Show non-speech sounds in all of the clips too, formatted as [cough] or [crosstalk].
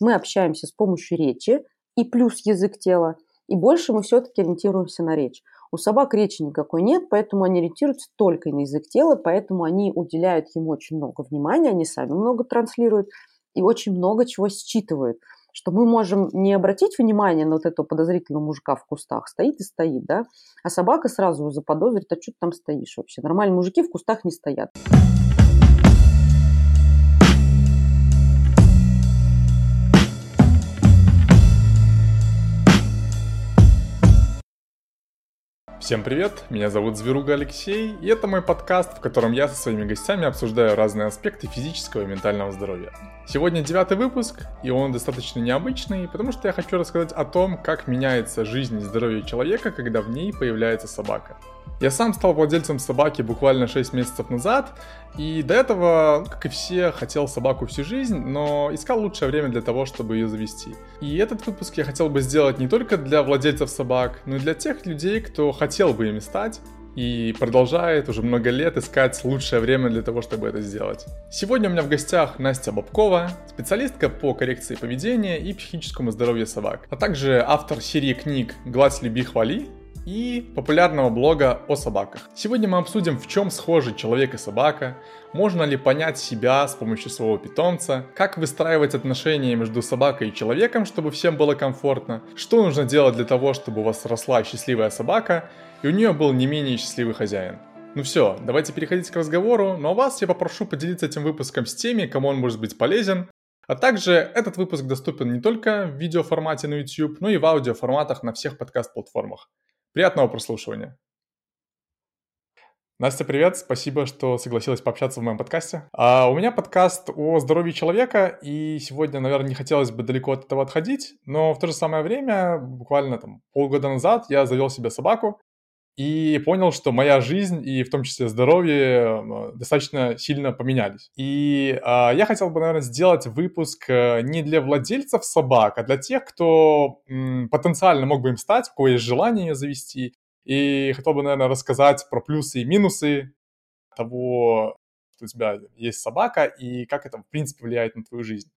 мы общаемся с помощью речи и плюс язык тела, и больше мы все-таки ориентируемся на речь. У собак речи никакой нет, поэтому они ориентируются только на язык тела, поэтому они уделяют ему очень много внимания, они сами много транслируют и очень много чего считывают что мы можем не обратить внимание на вот этого подозрительного мужика в кустах, стоит и стоит, да, а собака сразу заподозрит, а что ты там стоишь вообще? Нормальные мужики в кустах не стоят. Всем привет, меня зовут Зверуга Алексей, и это мой подкаст, в котором я со своими гостями обсуждаю разные аспекты физического и ментального здоровья. Сегодня девятый выпуск, и он достаточно необычный, потому что я хочу рассказать о том, как меняется жизнь и здоровье человека, когда в ней появляется собака. Я сам стал владельцем собаки буквально 6 месяцев назад, и до этого, как и все, хотел собаку всю жизнь, но искал лучшее время для того, чтобы ее завести. И этот выпуск я хотел бы сделать не только для владельцев собак, но и для тех людей, кто хотел бы ими стать, и продолжает уже много лет искать лучшее время для того, чтобы это сделать. Сегодня у меня в гостях Настя Бабкова, специалистка по коррекции поведения и психическому здоровью собак, а также автор серии книг «Гладь, люби, хвали», и популярного блога о собаках. Сегодня мы обсудим, в чем схожи человек и собака, можно ли понять себя с помощью своего питомца, как выстраивать отношения между собакой и человеком, чтобы всем было комфортно, что нужно делать для того, чтобы у вас росла счастливая собака, и у нее был не менее счастливый хозяин. Ну все, давайте переходить к разговору, но вас я попрошу поделиться этим выпуском с теми, кому он может быть полезен, а также этот выпуск доступен не только в видеоформате на YouTube, но и в аудиоформатах на всех подкаст-платформах. Приятного прослушивания. Настя, привет, спасибо, что согласилась пообщаться в моем подкасте. А, у меня подкаст о здоровье человека, и сегодня, наверное, не хотелось бы далеко от этого отходить, но в то же самое время, буквально там полгода назад, я завел себе собаку, и понял, что моя жизнь и в том числе здоровье достаточно сильно поменялись. И э, я хотел бы, наверное, сделать выпуск э, не для владельцев собак, а для тех, кто м, потенциально мог бы им стать, у кого есть желание ее завести. И хотел бы, наверное, рассказать про плюсы и минусы того, что у тебя есть собака и как это, в принципе, влияет на твою жизнь.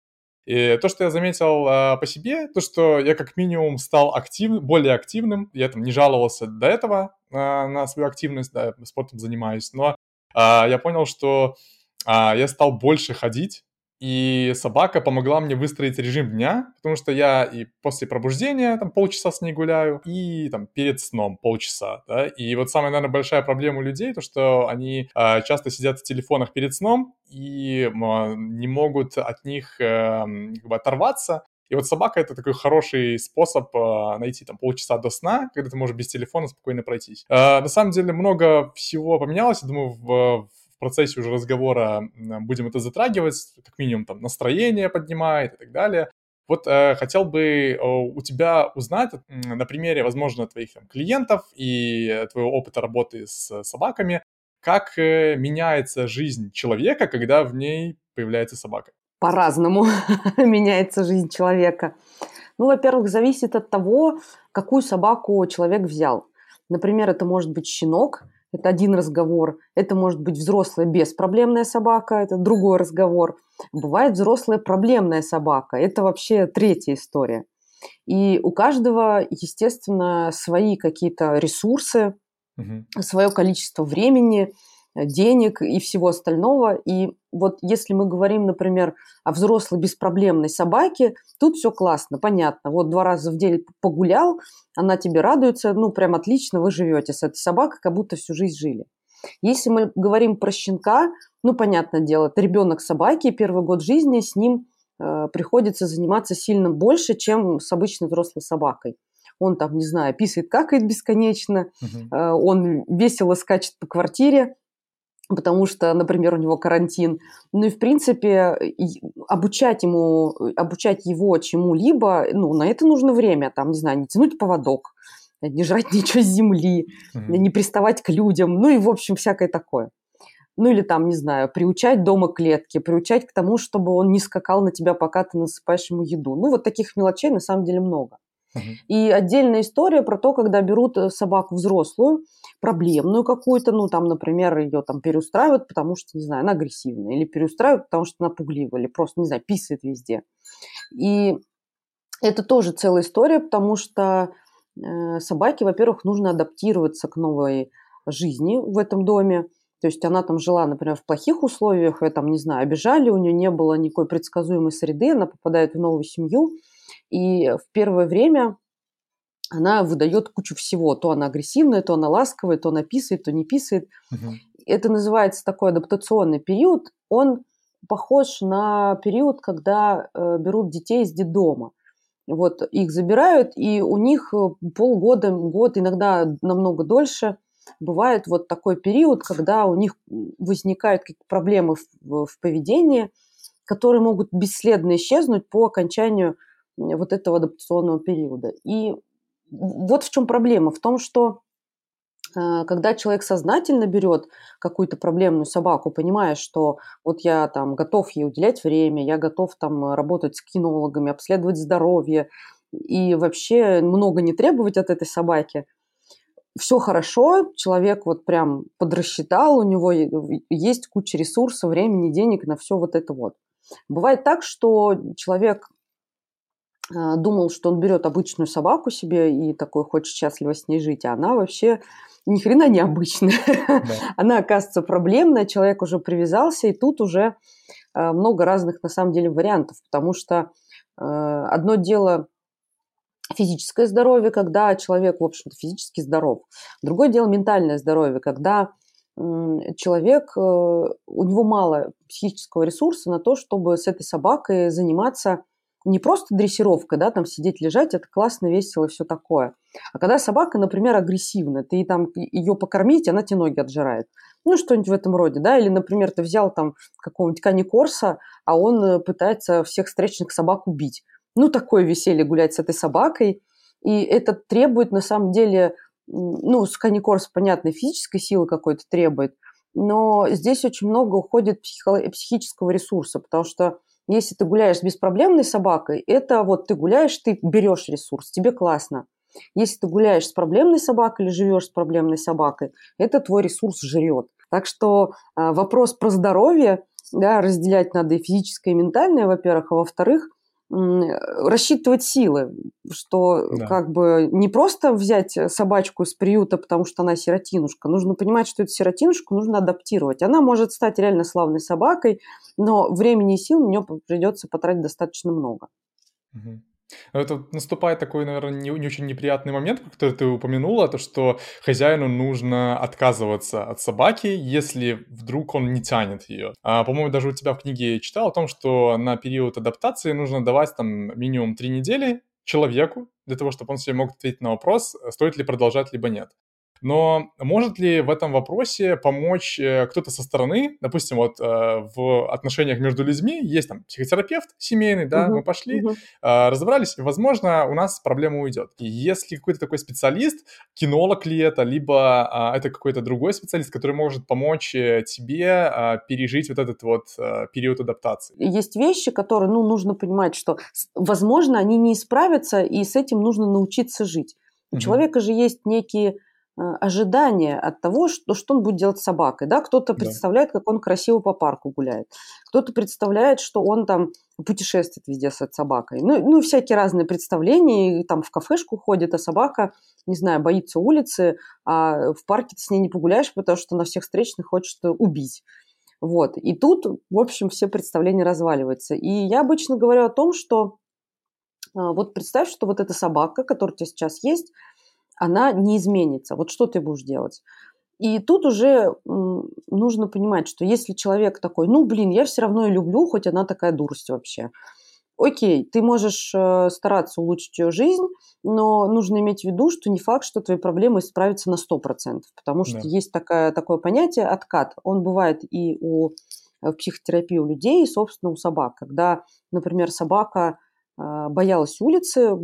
И то, что я заметил э, по себе, то, что я как минимум стал актив, более активным, я там не жаловался до этого э, на свою активность, да, спортом занимаюсь, но э, я понял, что э, я стал больше ходить, и собака помогла мне выстроить режим дня, потому что я и после пробуждения там полчаса с ней гуляю, и там перед сном полчаса, да. И вот самая, наверное, большая проблема у людей, то, что они э, часто сидят в телефонах перед сном и э, не могут от них э, как бы оторваться. И вот собака это такой хороший способ э, найти там полчаса до сна, когда ты можешь без телефона спокойно пройтись. Э, на самом деле много всего поменялось, я думаю, в, в процессе уже разговора будем это затрагивать, как минимум там настроение поднимает и так далее. Вот э, хотел бы э, у тебя узнать на примере, возможно, твоих там, клиентов и твоего опыта работы с собаками, как э, меняется жизнь человека, когда в ней появляется собака. По-разному [laughs] меняется жизнь человека. Ну, во-первых, зависит от того, какую собаку человек взял. Например, это может быть щенок, это один разговор. Это может быть взрослая беспроблемная собака, это другой разговор. Бывает взрослая проблемная собака, это вообще третья история. И у каждого, естественно, свои какие-то ресурсы, угу. свое количество времени, денег и всего остального. И вот если мы говорим, например, о взрослой беспроблемной собаке, тут все классно, понятно. Вот два раза в день погулял, она тебе радуется, ну, прям отлично вы живете с этой собакой, как будто всю жизнь жили. Если мы говорим про щенка, ну, понятное дело, это ребенок собаки, первый год жизни с ним э, приходится заниматься сильно больше, чем с обычной взрослой собакой. Он там, не знаю, писает, какает бесконечно, угу. он весело скачет по квартире, потому что, например, у него карантин. Ну и, в принципе, обучать ему, обучать его чему-либо, ну, на это нужно время, там, не знаю, не тянуть поводок, не жрать [laughs] ничего с земли, mm-hmm. не приставать к людям, ну и, в общем, всякое такое. Ну или там, не знаю, приучать дома клетки, приучать к тому, чтобы он не скакал на тебя, пока ты насыпаешь ему еду. Ну вот таких мелочей на самом деле много. И отдельная история про то, когда берут э, собаку взрослую, проблемную какую-то, ну, там, например, ее там переустраивают, потому что, не знаю, она агрессивная, или переустраивают, потому что она пугливая, или просто, не знаю, писает везде. И это тоже целая история, потому что э, собаке, во-первых, нужно адаптироваться к новой жизни в этом доме. То есть она там жила, например, в плохих условиях, ее там, не знаю, обижали, у нее не было никакой предсказуемой среды, она попадает в новую семью, и в первое время она выдает кучу всего. То она агрессивная, то она ласковая, то она писает, то не писает. Угу. Это называется такой адаптационный период. Он похож на период, когда э, берут детей из детдома. Вот их забирают, и у них э, полгода, год, иногда намного дольше бывает вот такой период, когда у них возникают какие-то проблемы в, в поведении, которые могут бесследно исчезнуть по окончанию вот этого адаптационного периода. И вот в чем проблема. В том, что э, когда человек сознательно берет какую-то проблемную собаку, понимая, что вот я там готов ей уделять время, я готов там работать с кинологами, обследовать здоровье и вообще много не требовать от этой собаки, все хорошо, человек вот прям подрасчитал, у него есть куча ресурсов, времени, денег на все вот это вот. Бывает так, что человек а, думал, что он берет обычную собаку себе и такой хочет счастливо с ней жить, а она вообще ни хрена не обычная. Да. [laughs] Она, оказывается, проблемная, человек уже привязался, и тут уже а, много разных, на самом деле, вариантов, потому что а, одно дело физическое здоровье, когда человек, в общем-то, физически здоров. Другое дело ментальное здоровье, когда человек, э, у него мало психического ресурса на то, чтобы с этой собакой заниматься не просто дрессировка, да, там сидеть, лежать, это классно, весело и все такое. А когда собака, например, агрессивна, ты там ее покормить, она тебе ноги отжирает. Ну, что-нибудь в этом роде, да, или, например, ты взял там какого-нибудь каникорса, а он э, пытается всех встречных собак убить. Ну, такое веселье гулять с этой собакой, и это требует, на самом деле, ну, с каникорс, понятно, физической силы какой-то требует, но здесь очень много уходит психо- психического ресурса, потому что если ты гуляешь с беспроблемной собакой, это вот ты гуляешь, ты берешь ресурс, тебе классно. Если ты гуляешь с проблемной собакой или живешь с проблемной собакой, это твой ресурс жрет. Так что э, вопрос про здоровье, да, разделять надо и физическое, и ментальное, во-первых, а во-вторых, рассчитывать силы, что да. как бы не просто взять собачку из приюта, потому что она сиротинушка, нужно понимать, что эту сиротинушку нужно адаптировать. Она может стать реально славной собакой, но времени и сил на нее придется потратить достаточно много. Угу. Это наступает такой, наверное, не, не очень неприятный момент, который ты упомянула, то, что хозяину нужно отказываться от собаки, если вдруг он не тянет ее. А, по-моему, даже у тебя в книге читал о том, что на период адаптации нужно давать там минимум три недели человеку для того, чтобы он себе мог ответить на вопрос, стоит ли продолжать, либо нет. Но может ли в этом вопросе помочь э, кто-то со стороны? Допустим, вот э, в отношениях между людьми есть там психотерапевт семейный, да, угу, мы пошли, угу. разобрались, и, возможно, у нас проблема уйдет. И если какой-то такой специалист, кинолог ли это, либо это какой-то другой специалист, который может помочь тебе пережить вот этот вот период адаптации. Есть вещи, которые, ну, нужно понимать, что, возможно, они не исправятся, и с этим нужно научиться жить. У угу. человека же есть некие ожидания от того, что, что он будет делать с собакой. Да? Кто-то да. представляет, как он красиво по парку гуляет. Кто-то представляет, что он там путешествует везде с этой собакой. Ну, ну, всякие разные представления. И там в кафешку ходит, а собака, не знаю, боится улицы, а в парке ты с ней не погуляешь, потому что на всех встречных хочет убить. Вот. И тут, в общем, все представления разваливаются. И я обычно говорю о том, что а, вот представь, что вот эта собака, которая у тебя сейчас есть, она не изменится. Вот что ты будешь делать? И тут уже нужно понимать, что если человек такой, ну, блин, я все равно ее люблю, хоть она такая дурость вообще. Окей, ты можешь э, стараться улучшить ее жизнь, но нужно иметь в виду, что не факт, что твои проблемы исправятся на 100%, потому что да. есть такая, такое понятие откат. Он бывает и у, э, в психотерапии у людей, и, собственно, у собак. Когда, например, собака боялась улицы,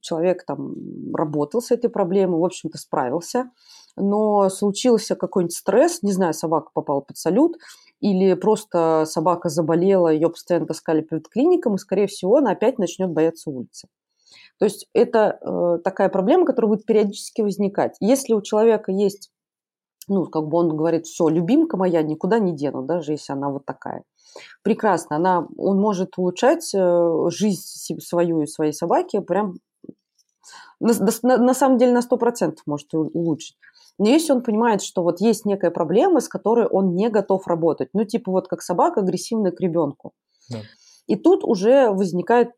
человек там работал с этой проблемой, в общем-то справился, но случился какой-нибудь стресс, не знаю, собака попала под салют, или просто собака заболела, ее постоянно таскали перед клиником, и, скорее всего, она опять начнет бояться улицы. То есть это э, такая проблема, которая будет периодически возникать. Если у человека есть, ну, как бы он говорит, все, любимка моя, никуда не дену, даже если она вот такая – прекрасно. Она, он может улучшать э, жизнь свою и своей собаки прям на, на, на самом деле на 100% может улучшить. Но если он понимает, что вот есть некая проблема, с которой он не готов работать, ну типа вот как собака агрессивная к ребенку. Да. И тут уже возникает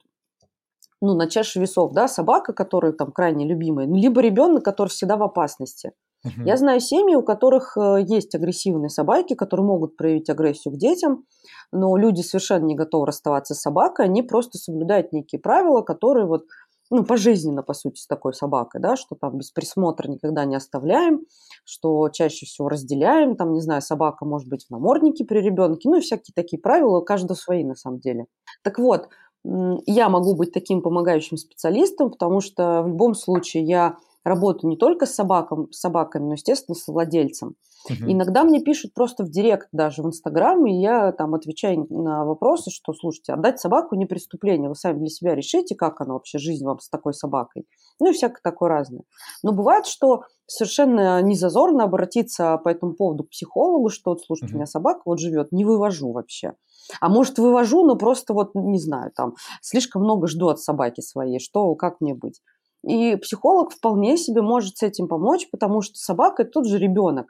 ну, на чаше весов, да, собака, которая там крайне любимая, либо ребенок, который всегда в опасности. Угу. Я знаю семьи, у которых э, есть агрессивные собаки, которые могут проявить агрессию к детям, но люди совершенно не готовы расставаться с собакой, они просто соблюдают некие правила, которые вот ну, пожизненно, по сути, с такой собакой, да, что там без присмотра никогда не оставляем, что чаще всего разделяем, там, не знаю, собака может быть в наморднике при ребенке, ну, и всякие такие правила, у каждого свои на самом деле. Так вот, я могу быть таким помогающим специалистом, потому что в любом случае я работаю не только с, собаком, с собаками, но, естественно, с владельцем. Угу. Иногда мне пишут просто в директ, даже в Инстаграм, и я там отвечаю на вопросы, что, слушайте, отдать собаку не преступление, вы сами для себя решите, как она вообще, жизнь вам с такой собакой. Ну и всякое такое разное. Но бывает, что совершенно не зазорно обратиться по этому поводу к психологу, что, вот, слушайте, угу. у меня собака вот живет, не вывожу вообще. А может, вывожу, но просто вот, не знаю, там, слишком много жду от собаки своей, что, как мне быть. И психолог вполне себе может с этим помочь, потому что собака – это тот же ребенок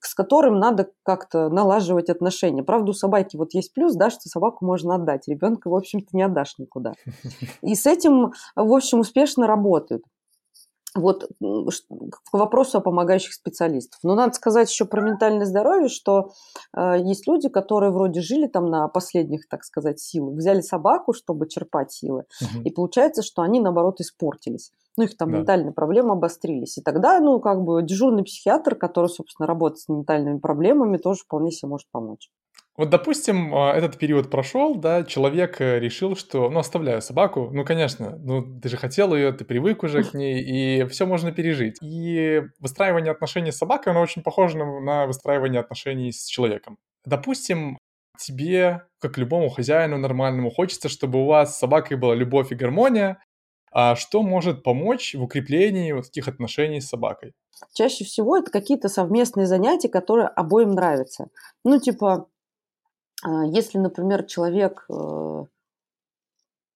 с которым надо как-то налаживать отношения. Правда, у собаки вот есть плюс, да, что собаку можно отдать. Ребенка, в общем-то, не отдашь никуда. [laughs] И с этим, в общем, успешно работают. Вот к вопросу о помогающих специалистов. Но надо сказать еще про ментальное здоровье, что э, есть люди, которые вроде жили там на последних, так сказать, силах, взяли собаку, чтобы черпать силы, угу. и получается, что они, наоборот, испортились. Ну, их там да. ментальные проблемы обострились. И тогда, ну, как бы дежурный психиатр, который, собственно, работает с ментальными проблемами, тоже вполне себе может помочь. Вот, допустим, а, этот период прошел, да, человек э, решил, что, ну, оставляю собаку, ну, конечно, ну, ты же хотел ее, ты привык уже к ней, и все можно пережить. И выстраивание отношений с собакой, оно очень похоже на, выстраивание отношений с человеком. Допустим, тебе, как любому хозяину нормальному, хочется, чтобы у вас с собакой была любовь и гармония, а что может помочь в укреплении вот таких отношений с собакой? Чаще всего это какие-то совместные занятия, которые обоим нравятся. Ну, типа, если, например, человек э,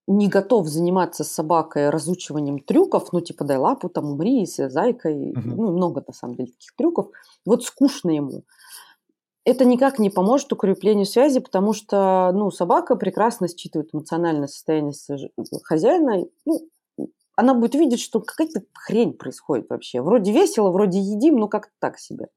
не готов заниматься с собакой разучиванием трюков, ну, типа, дай лапу, там, умри, с зайкой, угу. ну, много, на самом деле, таких трюков, вот скучно ему. Это никак не поможет укреплению связи, потому что, ну, собака прекрасно считывает эмоциональное состояние хозяина, ну, она будет видеть, что какая-то хрень происходит вообще. Вроде весело, вроде едим, но как-то так себе.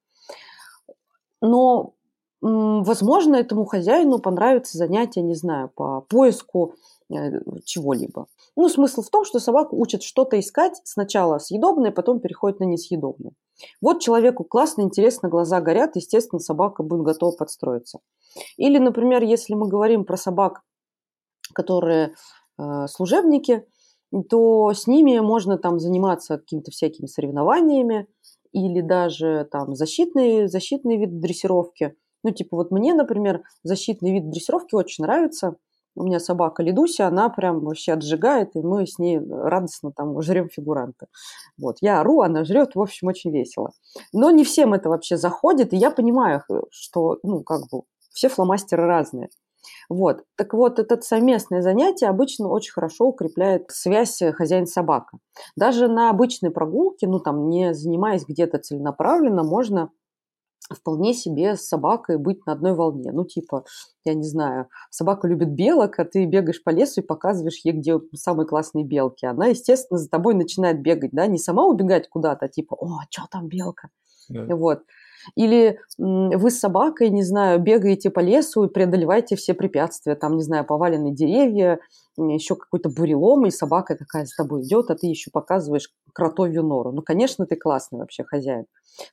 Но Возможно, этому хозяину понравится занятие, не знаю, по поиску э, чего-либо. Ну, смысл в том, что собаку учат что-то искать сначала съедобное, потом переходит на несъедобное. Вот человеку классно, интересно, глаза горят, естественно, собака будет готова подстроиться. Или, например, если мы говорим про собак, которые э, служебники, то с ними можно там заниматься какими-то всякими соревнованиями или даже там защитные, защитные виды дрессировки – ну, типа, вот мне, например, защитный вид дрессировки очень нравится. У меня собака Ледуся, она прям вообще отжигает, и мы с ней радостно там жрем фигуранты. Вот, я ору, она жрет, в общем, очень весело. Но не всем это вообще заходит, и я понимаю, что, ну, как бы, все фломастеры разные. Вот. Так вот, это совместное занятие обычно очень хорошо укрепляет связь хозяин-собака. Даже на обычной прогулке, ну, там, не занимаясь где-то целенаправленно, можно вполне себе с собакой быть на одной волне. Ну, типа, я не знаю, собака любит белок, а ты бегаешь по лесу и показываешь ей, где самые классные белки. Она, естественно, за тобой начинает бегать, да, не сама убегать куда-то, типа, о, что там белка? Да. Вот. Или вы с собакой, не знаю, бегаете по лесу и преодолеваете все препятствия, там, не знаю, поваленные деревья, еще какой-то бурелом, и собака такая с тобой идет, а ты еще показываешь кротовью нору. Ну, конечно, ты классный вообще хозяин.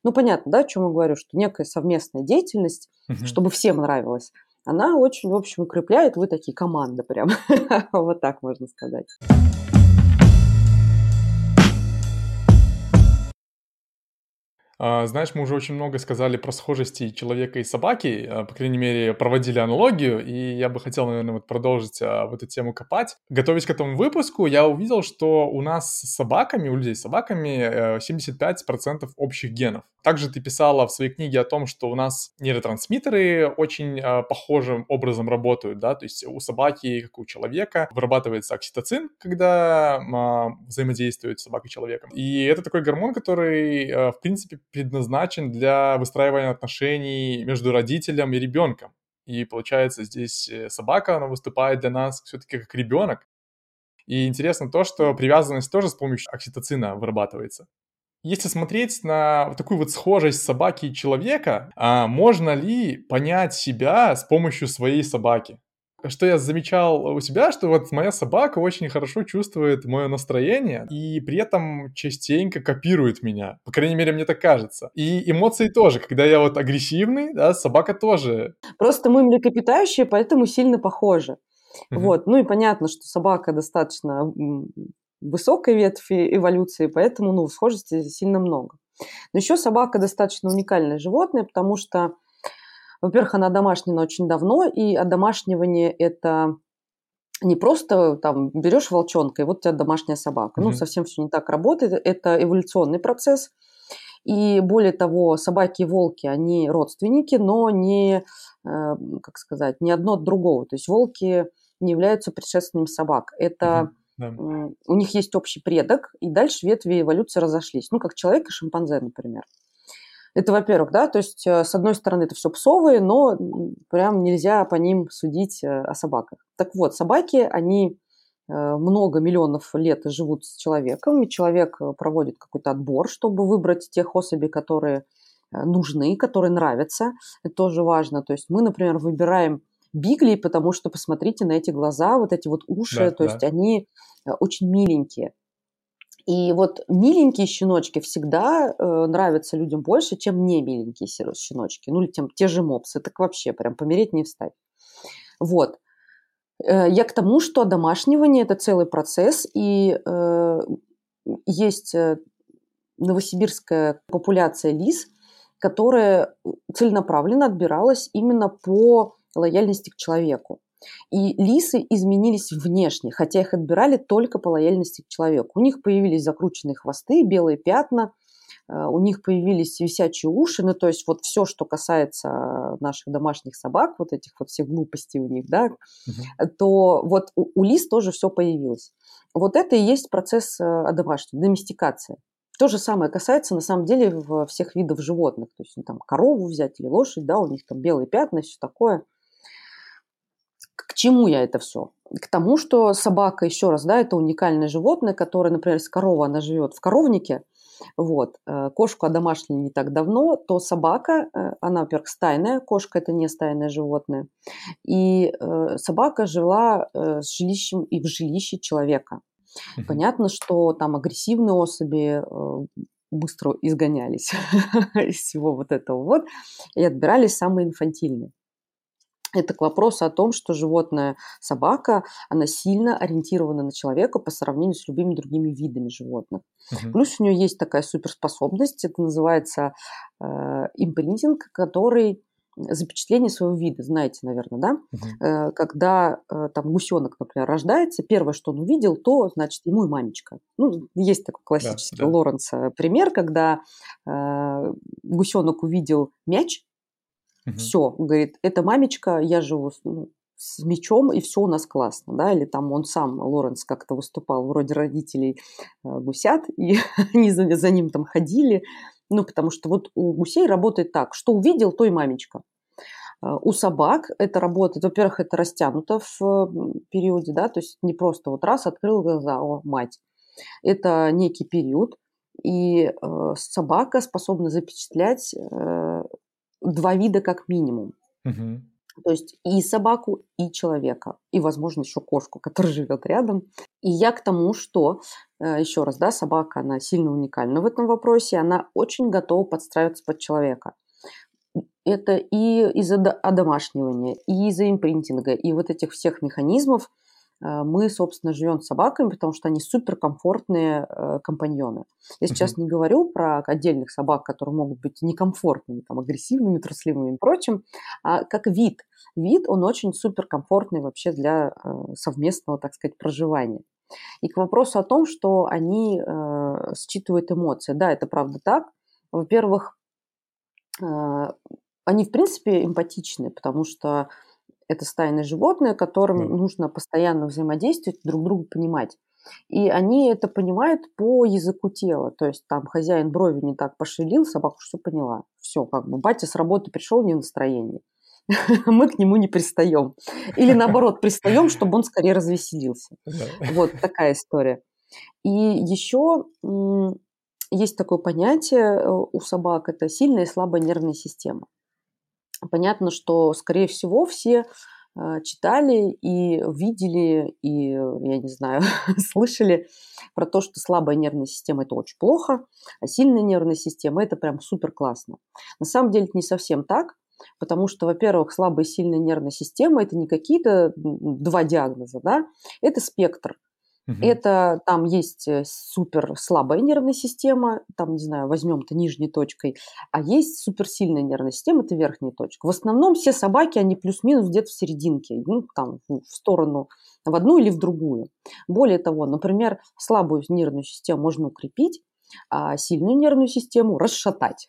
Ну, понятно, да, о чем я говорю, что некая совместная деятельность, угу. чтобы всем нравилось, она очень, в общем, укрепляет, вы такие команды прям. [laughs] вот так можно сказать. Знаешь, мы уже очень много сказали про схожести человека и собаки, а, по крайней мере, проводили аналогию, и я бы хотел, наверное, вот продолжить а, в эту тему копать. Готовясь к этому выпуску, я увидел, что у нас с собаками, у людей с собаками 75% э, общих генов. Также ты писала в своей книге о том, что у нас нейротрансмиттеры очень похожим образом работают, да, то есть у собаки, как у человека, вырабатывается окситоцин, когда взаимодействует собака и человеком. И это такой гормон, который, в принципе, предназначен для выстраивания отношений между родителем и ребенком. И получается, здесь э, собака, она выступает для нас все-таки как ребенок. И интересно то, что привязанность тоже с помощью окситоцина вырабатывается. Если смотреть на такую вот схожесть собаки и человека, а можно ли понять себя с помощью своей собаки? Что я замечал у себя, что вот моя собака очень хорошо чувствует мое настроение и при этом частенько копирует меня. По крайней мере, мне так кажется. И эмоции тоже. Когда я вот агрессивный, да, собака тоже. Просто мы млекопитающие, поэтому сильно похожи. Угу. Вот. Ну и понятно, что собака достаточно высокой ветви эволюции, поэтому, ну, схожести сильно много. Но еще собака достаточно уникальное животное, потому что во-первых, она домашняя очень давно, и одомашнивание – это не просто там берешь волчонка, и вот у тебя домашняя собака. Mm-hmm. Ну, совсем все не так работает. Это эволюционный процесс. И более того, собаки и волки, они родственники, но не, э, как сказать, не одно от другого. То есть волки не являются предшественниками собак. Это mm-hmm. у них есть общий предок, и дальше ветви эволюции разошлись. Ну, как человек и шимпанзе, например. Это, во-первых, да, то есть, э, с одной стороны, это все псовые, но прям нельзя по ним судить э, о собаках. Так вот, собаки, они э, много миллионов лет живут с человеком, и человек проводит какой-то отбор, чтобы выбрать тех особей, которые нужны, которые нравятся. Это тоже важно. То есть мы, например, выбираем бигли, потому что посмотрите на эти глаза, вот эти вот уши, да, то да. есть они очень миленькие. И вот миленькие щеночки всегда э, нравятся людям больше, чем не миленькие щеночки. Ну, или тем, те же мопсы. Так вообще прям помереть не встать. Вот. Э, я к тому, что одомашнивание – это целый процесс, и э, есть э, новосибирская популяция лис, которая целенаправленно отбиралась именно по лояльности к человеку. И лисы изменились внешне, хотя их отбирали только по лояльности к человеку. У них появились закрученные хвосты, белые пятна, э, у них появились висячие уши, ну то есть вот все, что касается наших домашних собак, вот этих вот всех глупостей у них, да, угу. то вот у, у лис тоже все появилось. Вот это и есть процесс э, одомашнивания, доместикации. То же самое касается, на самом деле, всех видов животных. То есть, ну, там, корову взять или лошадь, да, у них там белые пятна, все такое – чему я это все? К тому, что собака, еще раз, да, это уникальное животное, которое, например, если корова, она живет в коровнике, вот, э, кошку одомашнили не так давно, то собака, э, она, во-первых, стайная, кошка это не стайное животное, и э, собака жила с жилищем и в жилище человека. Понятно, что там агрессивные особи быстро изгонялись [laughs] из всего вот этого вот и отбирались самые инфантильные. Это к вопросу о том, что животное собака, она сильно ориентирована на человека по сравнению с любыми другими видами животных. Угу. Плюс у нее есть такая суперспособность, это называется э, импринтинг, который запечатление своего вида, знаете, наверное, да? Угу. Э, когда э, там гусенок, например, рождается, первое, что он увидел, то, значит, ему и мамечка. Ну, есть такой классический да, да. Лоренса пример, когда э, гусенок увидел мяч, Угу. Все, говорит, это мамечка, я живу ну, с мечом, и все у нас классно, да, или там он сам, Лоренс, как-то выступал, вроде родителей э, гусят, и [laughs] они за, за ним там ходили, ну, потому что вот у гусей работает так, что увидел, то и мамечка. Э, у собак это работает, во-первых, это растянуто в периоде, да, то есть не просто вот раз открыл глаза, о, мать. Это некий период, и э, собака способна запечатлять э, два вида как минимум. Угу. То есть и собаку, и человека, и, возможно, еще кошку, [laughs] которая живет рядом. И я к тому, что, э, еще раз, да, собака, она сильно уникальна в этом вопросе, она очень готова подстраиваться под человека. Это и из-за одомашнивания, и из-за импринтинга, и вот этих всех механизмов, мы, собственно, живем с собаками, потому что они суперкомфортные э, компаньоны. Я сейчас не говорю про отдельных собак, которые могут быть некомфортными, там, агрессивными, трусливыми и прочим, а как вид. Вид, он очень суперкомфортный вообще для э, совместного, так сказать, проживания. И к вопросу о том, что они э, считывают эмоции. Да, это правда так. Во-первых, э, они, в принципе, эмпатичны, потому что это стайные животные, которым да. нужно постоянно взаимодействовать, друг друга понимать. И они это понимают по языку тела. То есть там хозяин брови не так пошевелил, собака что поняла. Все, как бы батя с работы пришел не в настроении. [laughs] Мы к нему не пристаем. Или наоборот, пристаем, чтобы он скорее развеселился. Вот такая история. И еще есть такое понятие э, у собак, это сильная и слабая нервная система. Понятно, что, скорее всего, все а, читали и видели, и, я не знаю, [laughs] слышали про то, что слабая нервная система – это очень плохо, а сильная нервная система – это прям супер классно. На самом деле это не совсем так, потому что, во-первых, слабая и сильная нервная система – это не какие-то два диагноза, да, это спектр. Угу. Это там есть э, супер слабая нервная система, там, не знаю, возьмем это нижней точкой, а есть суперсильная нервная система, это верхняя точка. В основном все собаки, они плюс-минус где-то в серединке, ну, там, в сторону, в одну или в другую. Более того, например, слабую нервную систему можно укрепить, а сильную нервную систему расшатать.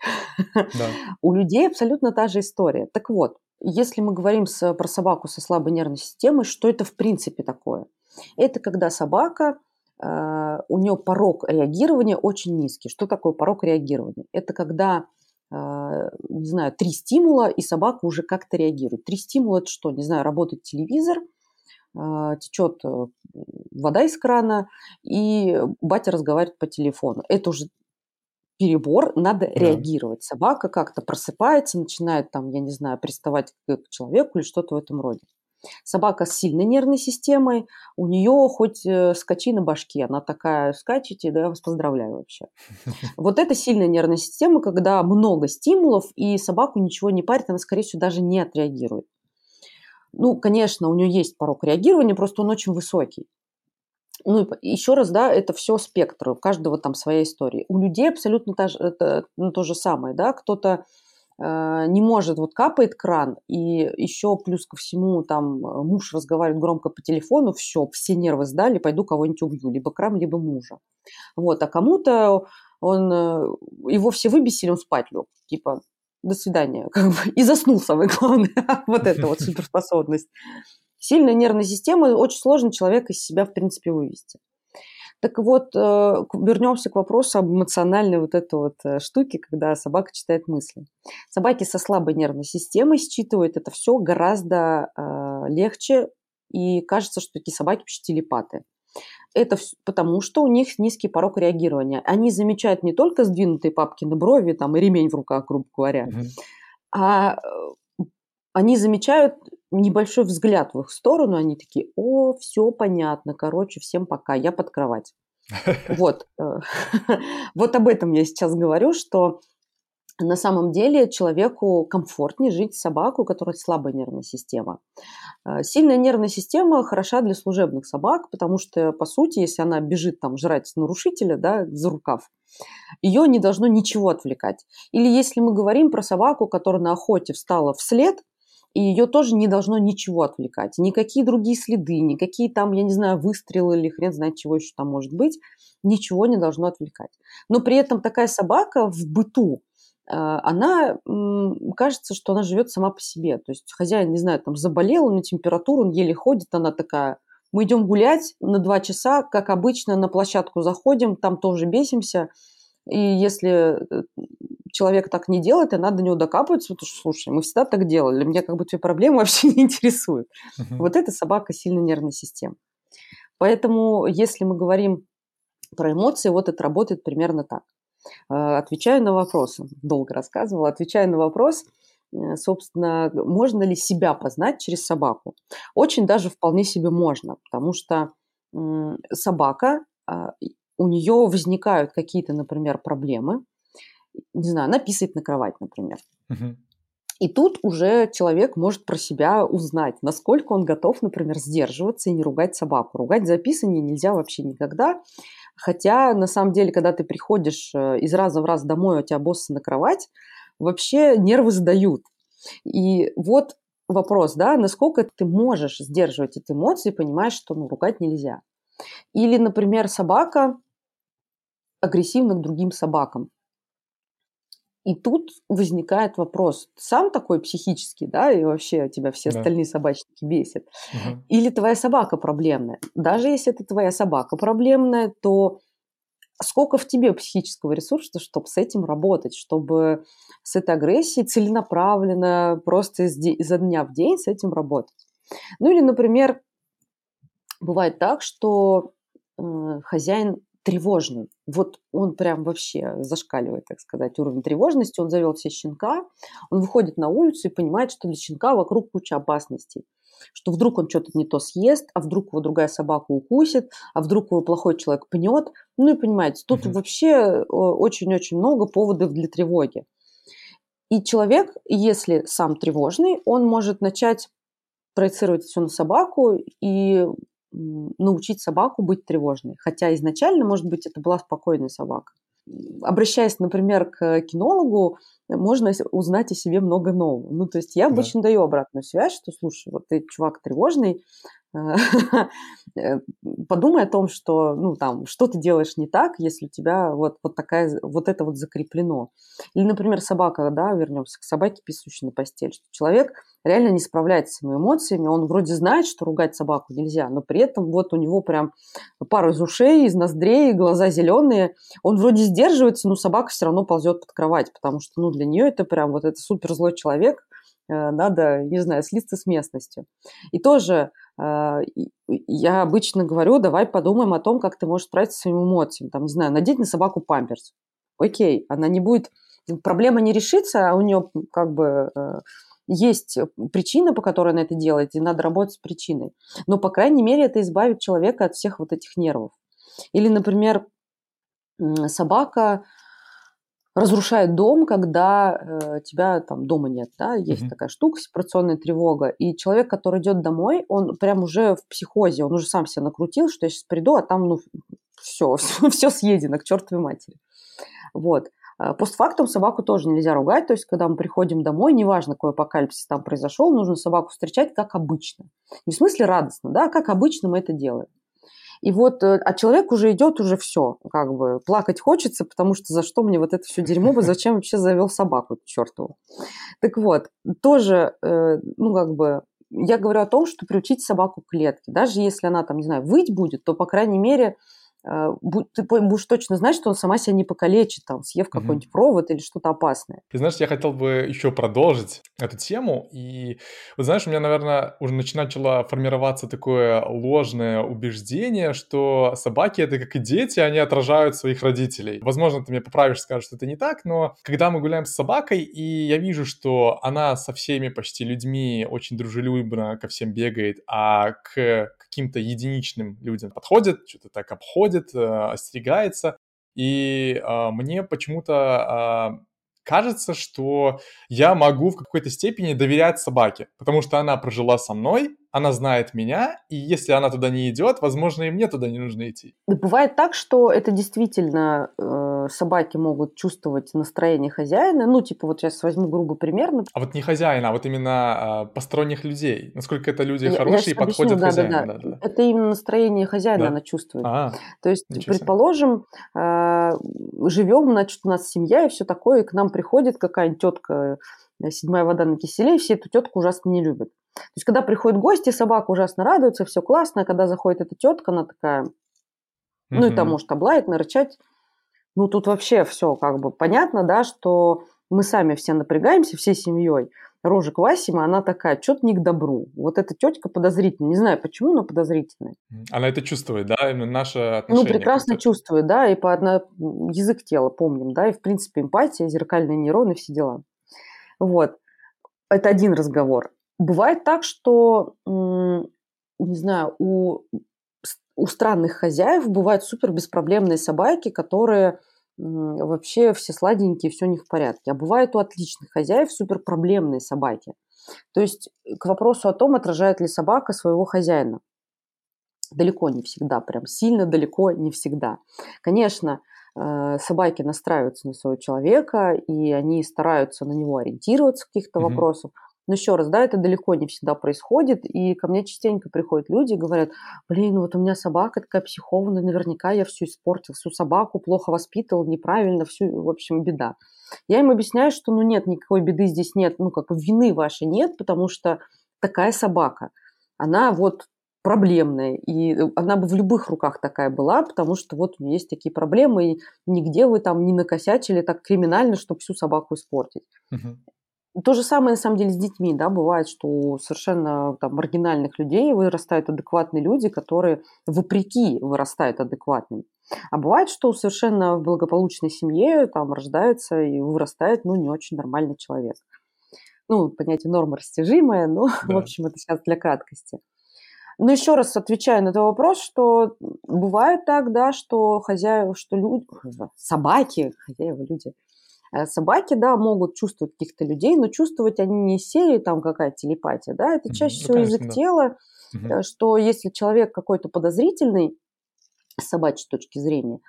Да. [laughs] У людей абсолютно та же история. Так вот, если мы говорим с, про собаку со слабой нервной системой, что это в принципе такое? Это когда собака, э, у нее порог реагирования очень низкий. Что такое порог реагирования? Это когда э, не знаю, три стимула, и собака уже как-то реагирует. Три стимула – это что? Не знаю, работает телевизор, э, течет вода из крана, и батя разговаривает по телефону. Это уже перебор, надо да. реагировать. Собака как-то просыпается, начинает там, я не знаю, приставать к человеку или что-то в этом роде. Собака с сильной нервной системой, у нее хоть э, скачи на башке, она такая, скачете, да я вас поздравляю вообще. [laughs] Вот это сильная нервная система, когда много стимулов, и собаку ничего не парит, она, скорее всего, даже не отреагирует. Ну, конечно, у нее есть порог реагирования, просто он очень высокий. Ну, еще раз, да, это все спектр, у каждого там своя история. У людей абсолютно та же, это, ну, то же самое, да, кто-то не может, вот капает кран, и еще плюс ко всему там э, муж разговаривает громко по телефону, все, все нервы сдали, пойду кого-нибудь убью, либо кран, либо мужа. Вот, а кому-то он, э, его все выбесили, он спать лег, типа, до свидания, [laughs] как бы, и заснул самое главное, [laughs] вот это вот [laughs] суперспособность. Сильная нервная система, очень сложно человека из себя, в принципе, вывести. Так вот, э, вернемся к вопросу об эмоциональной вот этой вот э, штуке, когда собака читает мысли. Собаки со слабой нервной системой считывают это все гораздо э, легче, и кажется, что такие собаки вообще телепаты. Это потому, что у них низкий порог реагирования. Они замечают не только сдвинутые папки на брови там, и ремень в руках, грубо говоря, mm-hmm. а они замечают небольшой взгляд в их сторону, они такие, о, все понятно, короче, всем пока, я под кровать. [laughs] Вот, э, [laughs] вот об этом я сейчас говорю, что на самом деле человеку комфортнее жить с собакой, у которой слабая нервная система. Э, сильная нервная система хороша для служебных собак, потому что, по сути, если она бежит там жрать нарушителя да, за рукав, ее не должно ничего отвлекать. Или если мы говорим про собаку, которая на охоте встала вслед – и ее тоже не должно ничего отвлекать. Никакие другие следы, никакие там, я не знаю, выстрелы или хрен знает, чего еще там может быть, ничего не должно отвлекать. Но при этом такая собака в быту, э, она, кажется, что она живет сама по себе. То есть хозяин, не знаю, там заболел, у него температура, он еле ходит, она такая, мы идем гулять на два часа, как обычно, на площадку заходим, там тоже бесимся, и если э, человек так не делает, и надо до него докапываться, потому что, слушай, мы всегда так делали, меня как бы твои проблемы [laughs] вообще не интересуют. Uh-huh. Вот эта собака сильно нервной системы. Поэтому, если мы говорим про эмоции, вот это работает примерно так. Э, отвечаю на вопрос, [laughs] долго рассказывала, отвечаю на вопрос, э, собственно, можно ли себя познать через собаку? Очень даже вполне себе можно, потому что собака, а, у нее возникают какие-то, например, проблемы, не знаю, она писает на кровать, например. Угу. И тут уже человек может про себя узнать, насколько он готов, например, сдерживаться и не ругать собаку. Ругать за писание нельзя вообще никогда. Хотя, на самом деле, когда ты приходишь э, из раза в раз домой, у тебя боссы на кровать, вообще нервы сдают. И вот вопрос, да, насколько ты можешь сдерживать эти эмоции, понимаешь, что ну, ругать нельзя. Или, например, собака агрессивна к другим собакам. И тут возникает вопрос, ты сам такой психический, да, и вообще тебя все да. остальные собачники бесят, угу. или твоя собака проблемная. Даже если это твоя собака проблемная, то сколько в тебе психического ресурса, чтобы с этим работать, чтобы с этой агрессией целенаправленно, просто из изо дня в день с этим работать. Ну или, например, бывает так, что э, хозяин тревожный. Вот он прям вообще зашкаливает, так сказать, уровень тревожности. Он завел себе щенка, он выходит на улицу и понимает, что для щенка вокруг куча опасностей. Что вдруг он что-то не то съест, а вдруг его другая собака укусит, а вдруг его плохой человек пнет. Ну и понимаете, тут mm вообще очень-очень много поводов для тревоги. И человек, если сам тревожный, он может начать проецировать все на собаку и научить собаку быть тревожной. Хотя изначально, может быть, это была спокойная собака. Обращаясь, например, к кинологу, можно узнать о себе много нового. Ну, то есть я обычно да. даю обратную связь, что, слушай, вот ты чувак тревожный, подумай о том, что, ну, там, что ты делаешь не так, если у тебя вот, вот такая, вот это вот закреплено. Или, например, собака, да, вернемся к собаке, писающей на постель, что человек реально не справляется с своими эмоциями, он вроде знает, что ругать собаку нельзя, но при этом вот у него прям пара из ушей, из ноздрей, глаза зеленые, он вроде сдерживается, но собака все равно ползет под кровать, потому что, ну, для нее это прям вот это супер злой человек, э, надо, не знаю, слиться с местностью. И тоже я обычно говорю, давай подумаем о том, как ты можешь справиться с своими эмоциями. Там, не знаю, надеть на собаку памперс. Окей, она не будет... Проблема не решится, а у нее как бы э, есть причина, по которой она это делает, и надо работать с причиной. Но, по крайней мере, это избавит человека от всех вот этих нервов. Или, например, собака разрушает дом, когда э, тебя там дома нет, да, есть mm-hmm. такая штука, сепарационная тревога, и человек, который идет домой, он прям уже в психозе, он уже сам себя накрутил, что я сейчас приду, а там, ну, все, [laughs] все съедено к чертовой матери. Вот. А постфактум собаку тоже нельзя ругать, то есть когда мы приходим домой, неважно, какой апокалипсис там произошел, нужно собаку встречать как обычно. Не в смысле радостно, да, а как обычно мы это делаем. И вот, э, а человек уже идет, уже все, как бы, плакать хочется, потому что за что мне вот это все дерьмо, зачем вообще завел собаку чертову. Так вот, тоже, э, ну, как бы, я говорю о том, что приучить собаку к клетке. Даже если она там, не знаю, выть будет, то, по крайней мере, Э, ты будешь точно знать, что он сама себя не покалечит, там, съев какой-нибудь провод или что-то опасное. Ты знаешь, я хотел бы еще продолжить эту тему. И, вот знаешь, у меня, наверное, уже начало формироваться такое ложное убеждение, что собаки — это как и дети, они отражают своих родителей. Возможно, ты меня поправишь, скажешь, что это не так, но когда мы гуляем с собакой, и я вижу, что она со всеми почти людьми очень дружелюбно ко всем бегает, а к каким-то единичным людям подходит, что-то так обходит, э, остерегается. И э, мне почему-то э, кажется, что я могу в какой-то степени доверять собаке, потому что она прожила со мной, она знает меня, и если она туда не идет, возможно, и мне туда не нужно идти. Бывает так, что это действительно э, собаки могут чувствовать настроение хозяина. Ну, типа, вот сейчас возьму грубый пример. А вот не хозяина, а вот именно э, посторонних людей. Насколько это люди я, хорошие я и подходят объясню, хозяину. Да, да, да. Да, да. Это именно настроение хозяина да? она чувствует. А, То есть, предположим, э, живем, значит, у нас семья и все такое, и к нам приходит какая-нибудь тетка, э, седьмая вода на киселе, и все эту тетку ужасно не любят. То есть, когда приходят гости, собака ужасно радуется, все классно, а когда заходит эта тетка, она такая, ну, и там может облаять, нарычать. Ну, тут вообще все как бы понятно, да, что мы сами все напрягаемся, всей семьей. Рожа Квасима, она такая, что-то не к добру. Вот эта тетка подозрительная. Не знаю почему, но подозрительная. Она это чувствует, да? Именно наше ну, отношение. Ну, прекрасно чувствует, да, и по одно... язык тела помним, да, и, в принципе, эмпатия, зеркальные нейроны, все дела. Вот. Это один разговор. Бывает так, что, не знаю, у, у странных хозяев бывают супер беспроблемные собаки, которые вообще все сладенькие, все не в порядке. А бывают у отличных хозяев супер проблемные собаки. То есть к вопросу о том, отражает ли собака своего хозяина. Далеко не всегда, прям сильно далеко не всегда. Конечно, э, собаки настраиваются на своего человека, и они стараются на него ориентироваться в каких-то mm-hmm. вопросах. Но еще раз, да, это далеко не всегда происходит, и ко мне частенько приходят люди и говорят, блин, вот у меня собака такая психованная, наверняка я всю испортил, всю собаку плохо воспитывал, неправильно, всю, в общем, беда. Я им объясняю, что, ну, нет, никакой беды здесь нет, ну, как вины вашей нет, потому что такая собака, она вот проблемная, и она бы в любых руках такая была, потому что вот у нее есть такие проблемы, и нигде вы там не накосячили так криминально, чтобы всю собаку испортить. Угу. То же самое, на самом деле, с детьми, да, бывает, что у совершенно там маргинальных людей вырастают адекватные люди, которые вопреки вырастают адекватными. А бывает, что совершенно в благополучной семье там рождается и вырастает, ну, не очень нормальный человек. Ну, понятие норма растяжимая, но, [laughs] да. в общем, это сейчас для краткости. Но еще раз отвечаю на этот вопрос, что бывает так, да, что хозяева, что люди, собаки, хозяева, люди – собаки, да, могут чувствовать каких-то людей, но чувствовать они не из серии там какая-то телепатия, да, это чаще ну, всего конечно, язык да. тела, угу. что если человек какой-то подозрительный, с собачьей точки зрения,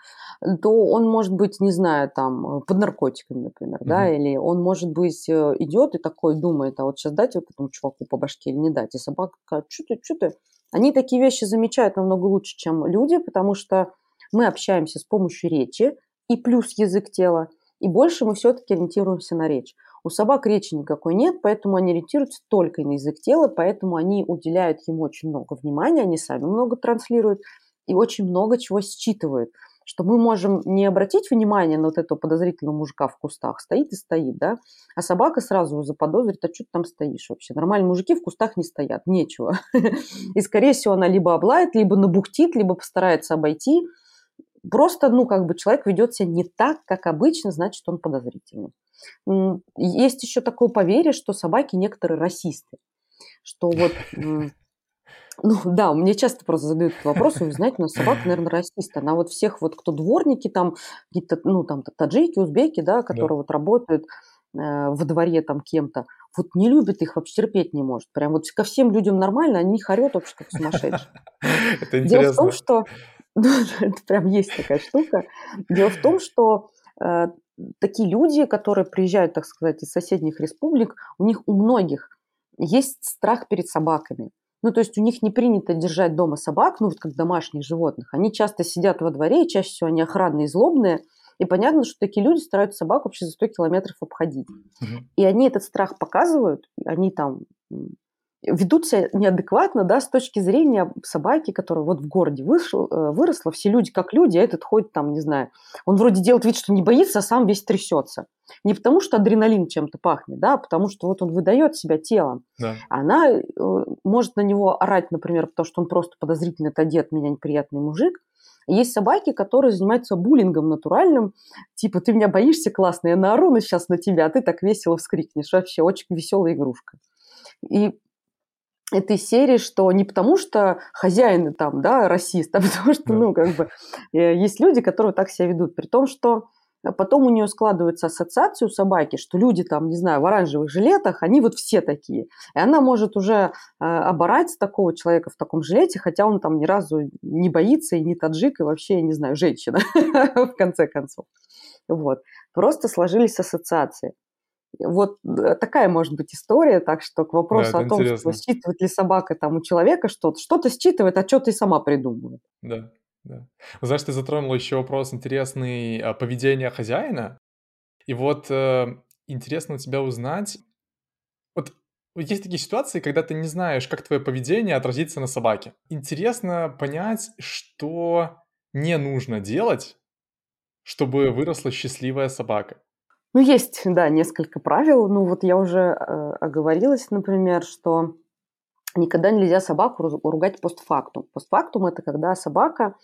то он может быть, не знаю, там, под наркотиками, например, mm да, или он, может быть, э, идет и такой думает, а вот сейчас дать вот этому чуваку по башке или не дать, и собака такая, что ты, что ты? Они такие вещи замечают намного лучше, чем люди, потому что мы общаемся с помощью речи и плюс язык тела, и больше мы все-таки ориентируемся на речь. У собак речи никакой нет, поэтому они ориентируются только на язык тела, поэтому они уделяют ему очень много внимания, они сами много транслируют и очень много чего считывают что мы можем не обратить внимание на вот этого подозрительного мужика в кустах, стоит и стоит, да, а собака сразу заподозрит, а что ты там стоишь вообще? Нормальные мужики в кустах не стоят, нечего. [laughs] И, скорее всего, она либо облает, либо набухтит, либо постарается обойти, Просто, ну, как бы человек ведет себя не так, как обычно, значит, он подозрительный. Есть еще такое поверье, что собаки некоторые расисты. Что вот [laughs] ну да, мне часто просто задают этот вопрос, вы знаете, у нас собака, наверное, расист. Она вот всех вот, кто дворники там, какие-то, ну там таджики, узбеки, да, которые да. вот работают э, во дворе там кем-то, вот не любит их, вообще терпеть не может. Прям вот ко всем людям нормально, они их орет вообще как сумасшедшие. [laughs] Это интересно. Дело в том, что [laughs] это прям есть такая штука. Дело в том, что э, такие люди, которые приезжают, так сказать, из соседних республик, у них у многих есть страх перед собаками. Ну, то есть у них не принято держать дома собак, ну, вот как домашних животных. Они часто сидят во дворе, и чаще всего они охранные и злобные. И понятно, что такие люди стараются собак вообще за 100 километров обходить. Угу. И они этот страх показывают, они там ведут себя неадекватно, да, с точки зрения собаки, которая вот в городе вышел, э, выросла, все люди как люди, а этот ходит там, не знаю, он вроде делает вид, что не боится, а сам весь трясется. Не потому, что адреналин чем-то пахнет, да, а потому что вот он выдает себя телом. Да. Она э, может на него орать, например, потому что он просто подозрительно одет, меня неприятный мужик. Есть собаки, которые занимаются буллингом натуральным, типа ты меня боишься, классно, я наору сейчас на тебя, а ты так весело вскрикнешь. Вообще очень веселая игрушка. И этой серии, что не потому, что хозяин там, да, расист, а [laughs] потому что, ну, как бы, э, есть люди, которые так себя ведут. При том, что потом у нее складывается ассоциация у собаки, что люди там, не знаю, в оранжевых жилетах, они вот все такие. И она может уже э, оборать такого человека в таком жилете, хотя он там ни разу не боится и не таджик, и вообще, я не знаю, женщина, [laughs] в конце концов. Вот. Просто сложились ассоциации. Вот э, такая может быть история, так что к вопросу да, о том, интересно. что считывает ли собака там у человека что-то, что-то считывает, а что-то и сама придумывает. Да, да. Знаешь, ты затронул еще вопрос интересный о поведении хозяина. И вот э, интересно у тебя узнать, вот есть такие ситуации, когда ты не знаешь, как твое поведение отразится на собаке. Интересно понять, что не нужно делать, чтобы выросла счастливая собака. Ну, есть, да, несколько правил. Ну, вот я уже э, оговорилась, например, что никогда нельзя собаку ругать постфактум. Постфактум – это когда собака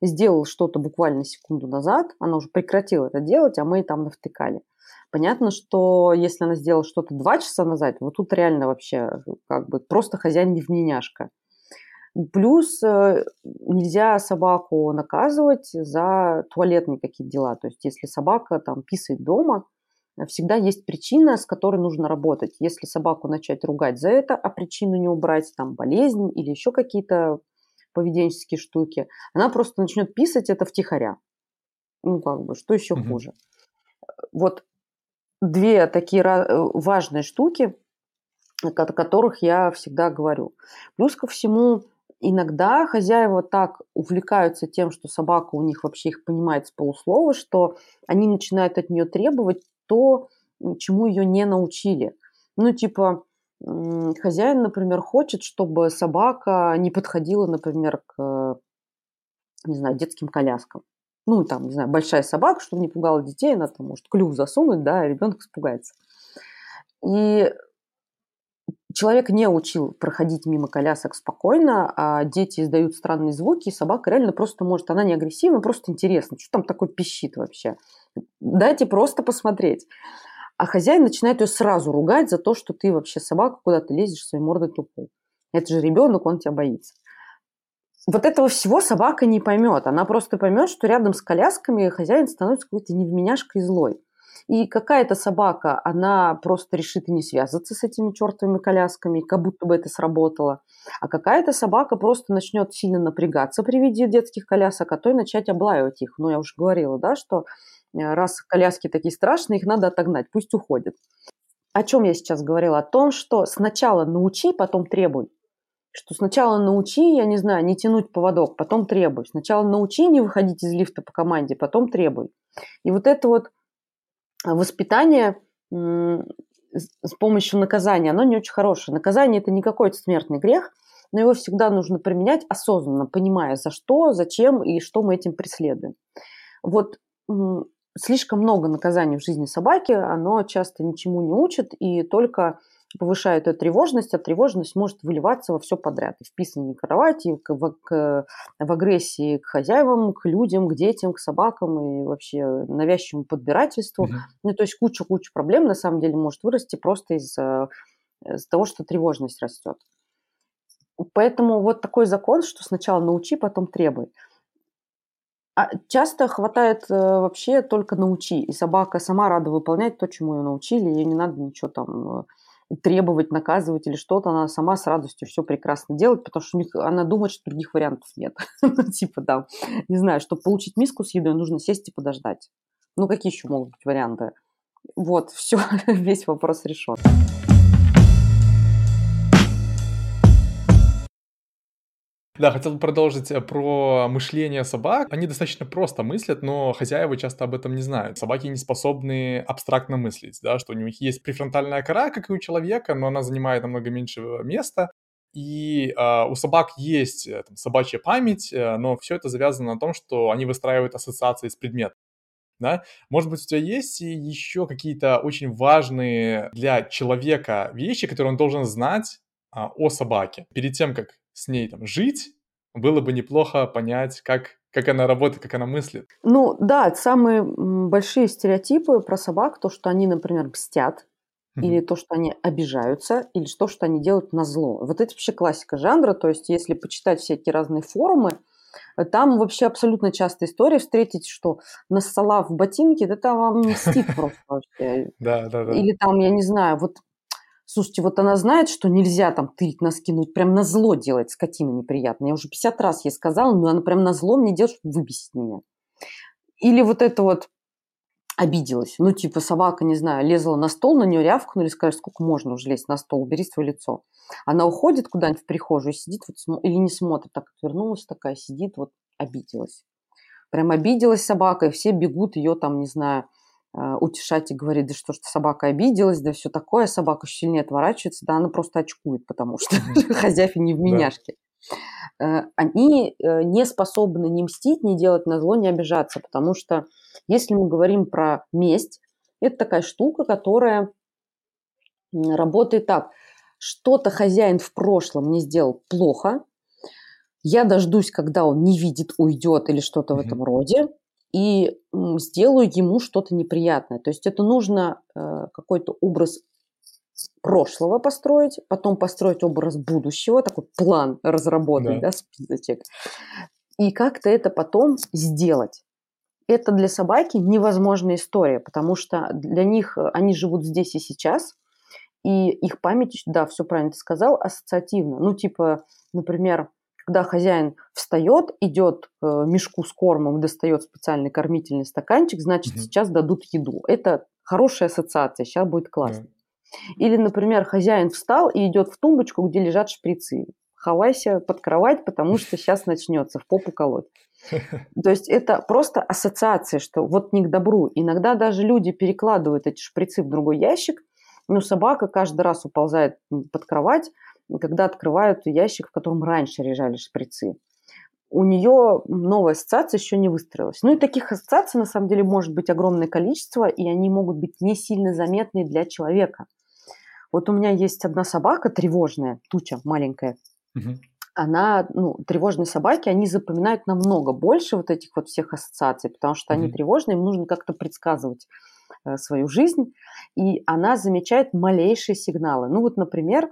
сделала что-то буквально секунду назад, она уже прекратила это делать, а мы там навтыкали. Понятно, что если она сделала что-то два часа назад, вот тут реально вообще как бы просто хозяин невменяшка. Плюс э, нельзя собаку наказывать за туалетные какие-то дела. То есть если собака там писает дома, всегда есть причина, с которой нужно работать. Если собаку начать ругать за это, а причину не убрать, там болезнь или еще какие-то поведенческие штуки, она просто начнет писать это втихаря. Ну, как бы, что еще угу. хуже. Вот две такие э, важные штуки, о которых я всегда говорю. Плюс ко всему, иногда хозяева так увлекаются тем, что собака у них вообще их понимает с полуслова, что они начинают от нее требовать то, чему ее не научили. Ну, типа, хозяин, например, хочет, чтобы собака не подходила, например, к, не знаю, детским коляскам. Ну, там, не знаю, большая собака, чтобы не пугала детей, она там может клюв засунуть, да, и ребенок испугается. И человек не учил проходить мимо колясок спокойно, а дети издают странные звуки, и собака реально просто может, она не агрессивна, просто интересно, что там такое пищит вообще. Дайте просто посмотреть. А хозяин начинает ее сразу ругать за то, что ты вообще собака, куда ты лезешь своей мордой тупой. Это же ребенок, он тебя боится. Вот этого всего собака не поймет. Она просто поймет, что рядом с колясками хозяин становится какой-то невменяшкой злой. И какая-то собака, она просто решит и не связываться с этими чертовыми колясками, как будто бы это сработало. А какая-то собака просто начнет сильно напрягаться при виде детских колясок, а то и начать облаивать их. Ну, я уже говорила, да, что раз коляски такие страшные, их надо отогнать, пусть уходят. О чем я сейчас говорила? О том, что сначала научи, потом требуй. Что сначала научи, я не знаю, не тянуть поводок, потом требуй. Сначала научи не выходить из лифта по команде, потом требуй. И вот это вот воспитание с помощью наказания, оно не очень хорошее. Наказание – это не какой-то смертный грех, но его всегда нужно применять осознанно, понимая, за что, зачем и что мы этим преследуем. Вот слишком много наказаний в жизни собаки, оно часто ничему не учит, и только повышает эту тревожность, а тревожность может выливаться во все подряд. И в писании кровати, к, в, к, в агрессии к хозяевам, к людям, к детям, к собакам и вообще навязчивому подбирательству. Mm-hmm. Ну, то есть куча-куча проблем на самом деле может вырасти просто из, из того, что тревожность растет. Поэтому вот такой закон, что сначала научи, потом требуй. А часто хватает э, вообще только научи, и собака сама рада выполнять то, чему ее научили, ей не надо ничего там э, требовать, наказывать или что-то, она сама с радостью все прекрасно делает, потому что у них, она думает, что других вариантов нет. [laughs] Ну, типа, да, не знаю, чтобы получить миску с едой, нужно сесть и подождать. Ну, какие еще могут быть варианты? Вот, все, [laughs] весь вопрос решен. Да, хотел продолжить э, про мышление собак. Они достаточно просто мыслят, но хозяева часто об этом не знают. Собаки не способны абстрактно мыслить, да, что у них есть префронтальная кора, как и у человека, но она занимает намного меньше места. И э, у собак есть э, там, собачья память, э, но все это завязано на том, что они выстраивают ассоциации с предметом. Да? Может быть, у тебя есть еще какие-то очень важные для человека вещи, которые он должен знать а, о собаке перед тем, как с ней там жить, было бы неплохо понять, как, как она работает, как она мыслит. Ну да, самые большие стереотипы про собак, то, что они, например, mm-hmm. или то, что они обижаются, или то, что они делают на зло. Вот это вообще классика жанра, то есть если почитать всякие разные форумы, там вообще абсолютно частая история встретить, что нассала в ботинке, это вам мстит [laughs] просто вообще. Да, да, да. Или там, я не знаю, вот Слушайте, вот она знает, что нельзя там тырить носки, ну прям на зло делать, скотина неприятная. Я уже 50 раз ей сказала, но она прям на зло мне делает, чтобы выбесить меня. Или вот это вот обиделась. Ну, типа, собака, не знаю, лезла на стол, на нее рявкнули, скажешь, сколько можно уже лезть на стол, убери свое лицо. Она уходит куда-нибудь в прихожую, сидит вот, или не смотрит, так отвернулась такая, сидит, вот обиделась. Прям обиделась собака, и все бегут ее там, не знаю, утешать и говорить, да что ж собака обиделась, да все такое, собака еще сильнее отворачивается, да она просто очкует, потому что [laughs] хозяйки не в меняшке. Э, они э, не способны не мстить, не делать на зло, не обижаться, потому что если мы говорим про месть, это такая штука, которая работает так. Что-то хозяин в прошлом не сделал плохо, я дождусь, когда он не видит, уйдет или что-то mm-hmm. в этом роде, и сделаю ему что-то неприятное. То есть это нужно э, какой-то образ прошлого построить, потом построить образ будущего, такой план разработать, да, да списочек, и как-то это потом сделать. Это для собаки невозможная история, потому что для них э, они живут здесь и сейчас, и их память, да, все правильно ты сказал, ассоциативно. Ну, типа, например, когда хозяин встает, идет к э, мешку с кормом, достает специальный кормительный стаканчик, значит, угу. сейчас дадут еду. Это хорошая ассоциация, сейчас будет классно. Да. Или, например, хозяин встал и идет в тумбочку, где лежат шприцы. Ховайся под кровать, потому что сейчас начнется в попу колоть. [laughs] То есть это просто ассоциация, что вот не к добру. Иногда даже люди перекладывают эти шприцы в другой ящик, но собака каждый раз уползает под кровать, когда открывают ящик, в котором раньше лежали шприцы. У нее новая ассоциация еще не выстроилась. Ну и таких ассоциаций на самом деле может быть огромное количество, и они могут быть не сильно заметны для человека. Вот у меня есть одна собака тревожная, туча маленькая. Угу. Она, ну, тревожные собаки, они запоминают намного больше вот этих вот всех ассоциаций, потому что угу. они тревожные, им нужно как-то предсказывать э, свою жизнь, и она замечает малейшие сигналы. Ну вот, например,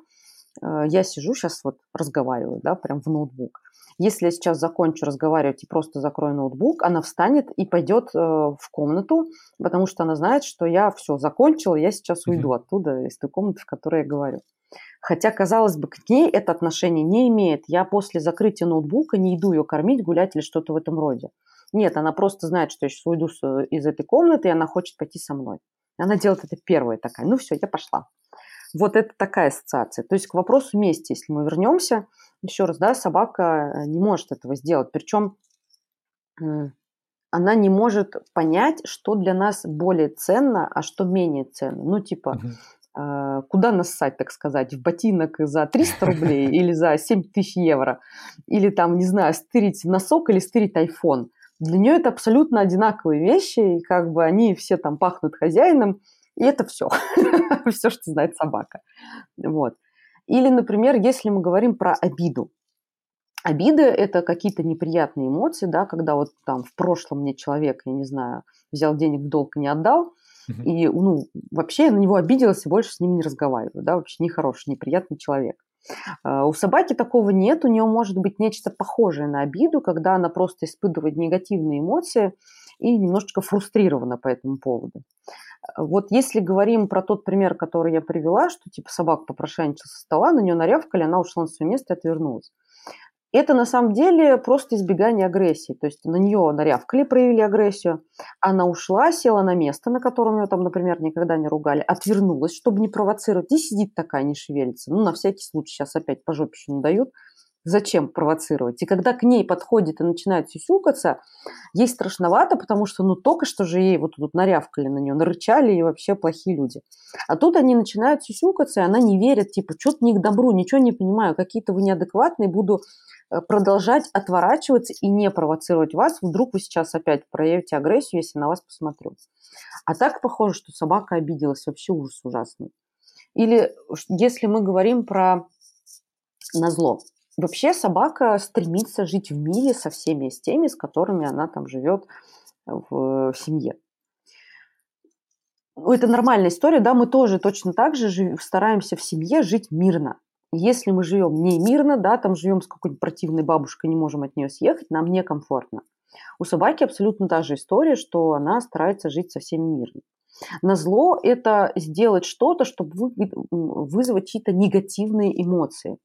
я сижу сейчас вот разговариваю, да, прям в ноутбук. Если я сейчас закончу разговаривать и просто закрою ноутбук, она встанет и пойдет э, в комнату, потому что она знает, что я все закончила, я сейчас уйду mm-hmm. оттуда, из той комнаты, в которой я говорю. Хотя, казалось бы, к ней это отношение не имеет. Я после закрытия ноутбука не иду ее кормить, гулять или что-то в этом роде. Нет, она просто знает, что я сейчас уйду из этой комнаты, и она хочет пойти со мной. Она делает это первая такая. Ну все, я пошла. Вот это такая ассоциация. То есть к вопросу мести, если мы вернемся, еще раз, да, собака э, не может этого сделать. Причем она не может понять, что для нас более ценно, а что менее ценно. Ну, типа, uh куда нассать, так сказать, в ботинок за 300 рублей или за 7 тысяч евро, или там, не знаю, стырить носок или стырить iPhone. Для нее это абсолютно одинаковые вещи, и как бы они все там пахнут хозяином, и это все, [laughs] все, что знает собака. Вот. Или, например, если мы говорим про обиду. Обида – это какие-то неприятные эмоции, да, когда вот там в прошлом мне человек, я не знаю, взял денег в долг и не отдал, и, ну, вообще я на него обиделась и больше с ним не разговариваю, да, вообще нехороший, неприятный человек. Uh, у собаки такого нет, у нее может быть нечто похожее на обиду, когда она просто испытывает негативные эмоции и немножечко фрустрирована по этому поводу. Вот если говорим про тот пример, который я привела, что типа собака попрошайничала со стола, на нее нарявкали, она ушла на свое место и отвернулась. Это на самом деле просто избегание агрессии. То есть на нее нарявкали, проявили агрессию. Она ушла, села на место, на котором ее там, например, никогда не ругали, отвернулась, чтобы не провоцировать, и сидит такая, не шевелится. Ну, на всякий случай сейчас опять по жопе еще надают. Зачем провоцировать? И когда к ней подходит и начинает сюсюкаться, ей страшновато, потому что ну только что же ей вот тут нарявкали на нее, нарычали и вообще плохие люди. А тут они начинают сюсюкаться, и она не верит, типа, что-то не к добру, ничего не понимаю, какие-то вы неадекватные, буду э, продолжать отворачиваться и не провоцировать вас, вдруг вы сейчас опять проявите агрессию, если на вас посмотрю. А так похоже, что собака обиделась, вообще ужас ужасный. Или если мы говорим про назло. Вообще собака стремится жить в мире со всеми с теми, с которыми она там живет в семье. Ну, это нормальная история, да, мы тоже точно так же жив, стараемся в семье жить мирно. Если мы живем не мирно, да, там живем с какой-нибудь противной бабушкой, не можем от нее съехать, нам некомфортно. У собаки абсолютно та же история, что она старается жить со всеми мирно. На зло это сделать что-то, чтобы вызвать чьи-то негативные эмоции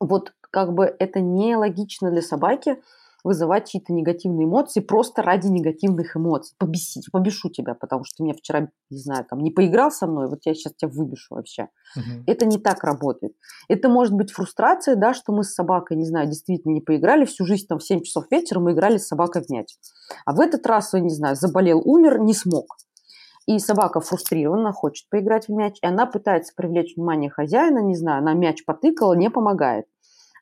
вот как бы это нелогично для собаки вызывать чьи-то негативные эмоции просто ради негативных эмоций. Побесить, побешу тебя, потому что ты меня вчера, не знаю, там не поиграл со мной, вот я сейчас тебя выбешу вообще. Угу. Это не так работает. Это может быть фрустрация, да, что мы с собакой, не знаю, действительно не поиграли всю жизнь, там в 7 часов вечера мы играли с собакой в мяч. А в этот раз, я не знаю, заболел, умер, не смог. И собака фрустрирована, хочет поиграть в мяч, и она пытается привлечь внимание хозяина, не знаю, она мяч потыкала, не помогает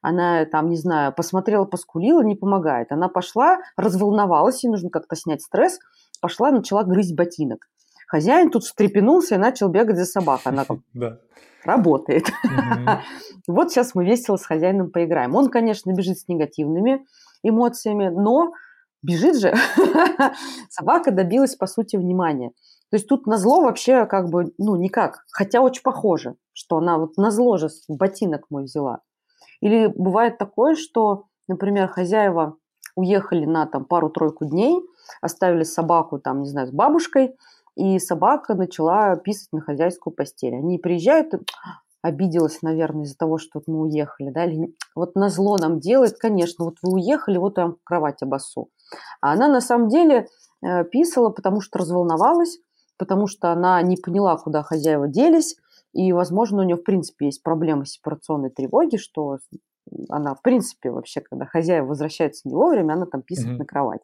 она там, не знаю, посмотрела, поскулила, не помогает. Она пошла, разволновалась, ей нужно как-то снять стресс, пошла, начала грызть ботинок. Хозяин тут встрепенулся и начал бегать за собакой. Она там [laughs] работает. [laughs] Вот сейчас мы весело с хозяином поиграем. Он, конечно, бежит с негативными эмоциями, но бежит же. [laughs] Собака добилась, по сути, внимания. То есть тут на зло вообще как бы, ну, никак. Хотя очень похоже, что она вот на зло же ботинок мой взяла. Или бывает такое, что, например, хозяева уехали на там пару-тройку дней, оставили собаку там, не знаю, с бабушкой, и собака начала писать на хозяйскую постель. Они приезжают, [tsk] обиделась, наверное, из-за того, что мы уехали, да, или вот на зло нам делает, конечно, вот вы уехали, вот я вам кровать обосу. А она на самом деле э, писала, потому что разволновалась, потому что она не поняла, куда хозяева делись, и, возможно, у нее, в принципе, есть проблема сепарационной тревоги, что она, в принципе, вообще, когда хозяева возвращаются не вовремя, она там писает mm-hmm. на кровать.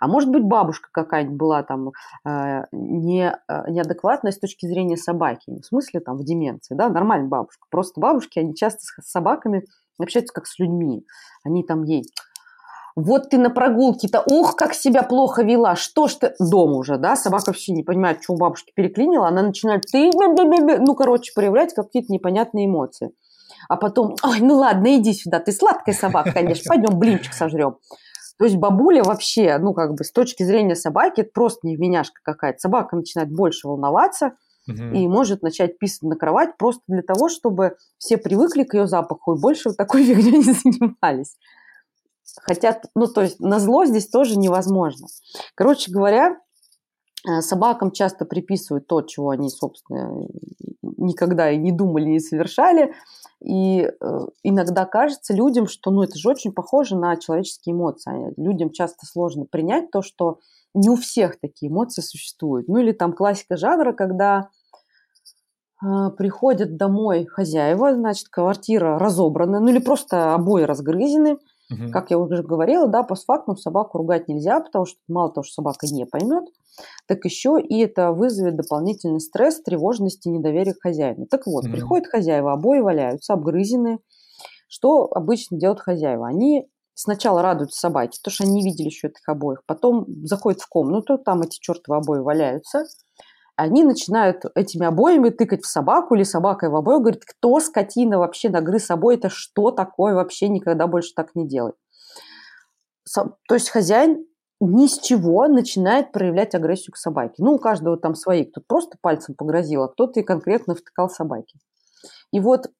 А может быть, бабушка какая-нибудь была там э, не, э, неадекватная с точки зрения собаки, не в смысле там в деменции, да, нормальная бабушка. Просто бабушки, они часто с собаками общаются как с людьми. Они там ей вот ты на прогулке-то, ух, как себя плохо вела, что ж ты... Дома уже, да, собака вообще не понимает, что у бабушки переклинила, она начинает, ты, ну, короче, проявлять какие-то непонятные эмоции. А потом, ой, ну ладно, иди сюда, ты сладкая собака, конечно, пойдем блинчик сожрем. То есть бабуля вообще, ну, как бы с точки зрения собаки, это просто невменяшка какая-то. Собака начинает больше волноваться угу. и может начать писать на кровать просто для того, чтобы все привыкли к ее запаху и больше такой фигней не занимались. Хотя, ну, то есть на зло здесь тоже невозможно. Короче говоря, э, собакам часто приписывают то, чего они, собственно, никогда и не думали, не совершали. И э, иногда кажется людям, что ну, это же очень похоже на человеческие эмоции. Людям часто сложно принять то, что не у всех такие эмоции существуют. Ну или там классика жанра, когда э, приходят домой хозяева, значит, квартира разобрана, ну или просто обои разгрызены – Угу. Как я уже говорила, да, постфактум собаку ругать нельзя, потому что мало того, что собака не поймет, так еще и это вызовет дополнительный стресс, тревожность и недоверие к хозяину. Так вот, угу. приходят хозяева, обои валяются, обгрызены. Что обычно делают хозяева? Они сначала радуются собаке, потому что они не видели еще этих обоих, потом заходят в комнату, там эти чертовы обои валяются, они начинают этими обоями тыкать в собаку или собакой в обои, говорит, кто скотина вообще нагрыз обои, это что такое, вообще никогда больше так не делай. То есть хозяин ни с чего начинает проявлять агрессию к собаке. Ну, у каждого там свои. Кто-то просто пальцем погрозил, а кто-то и конкретно втыкал собаке. И вот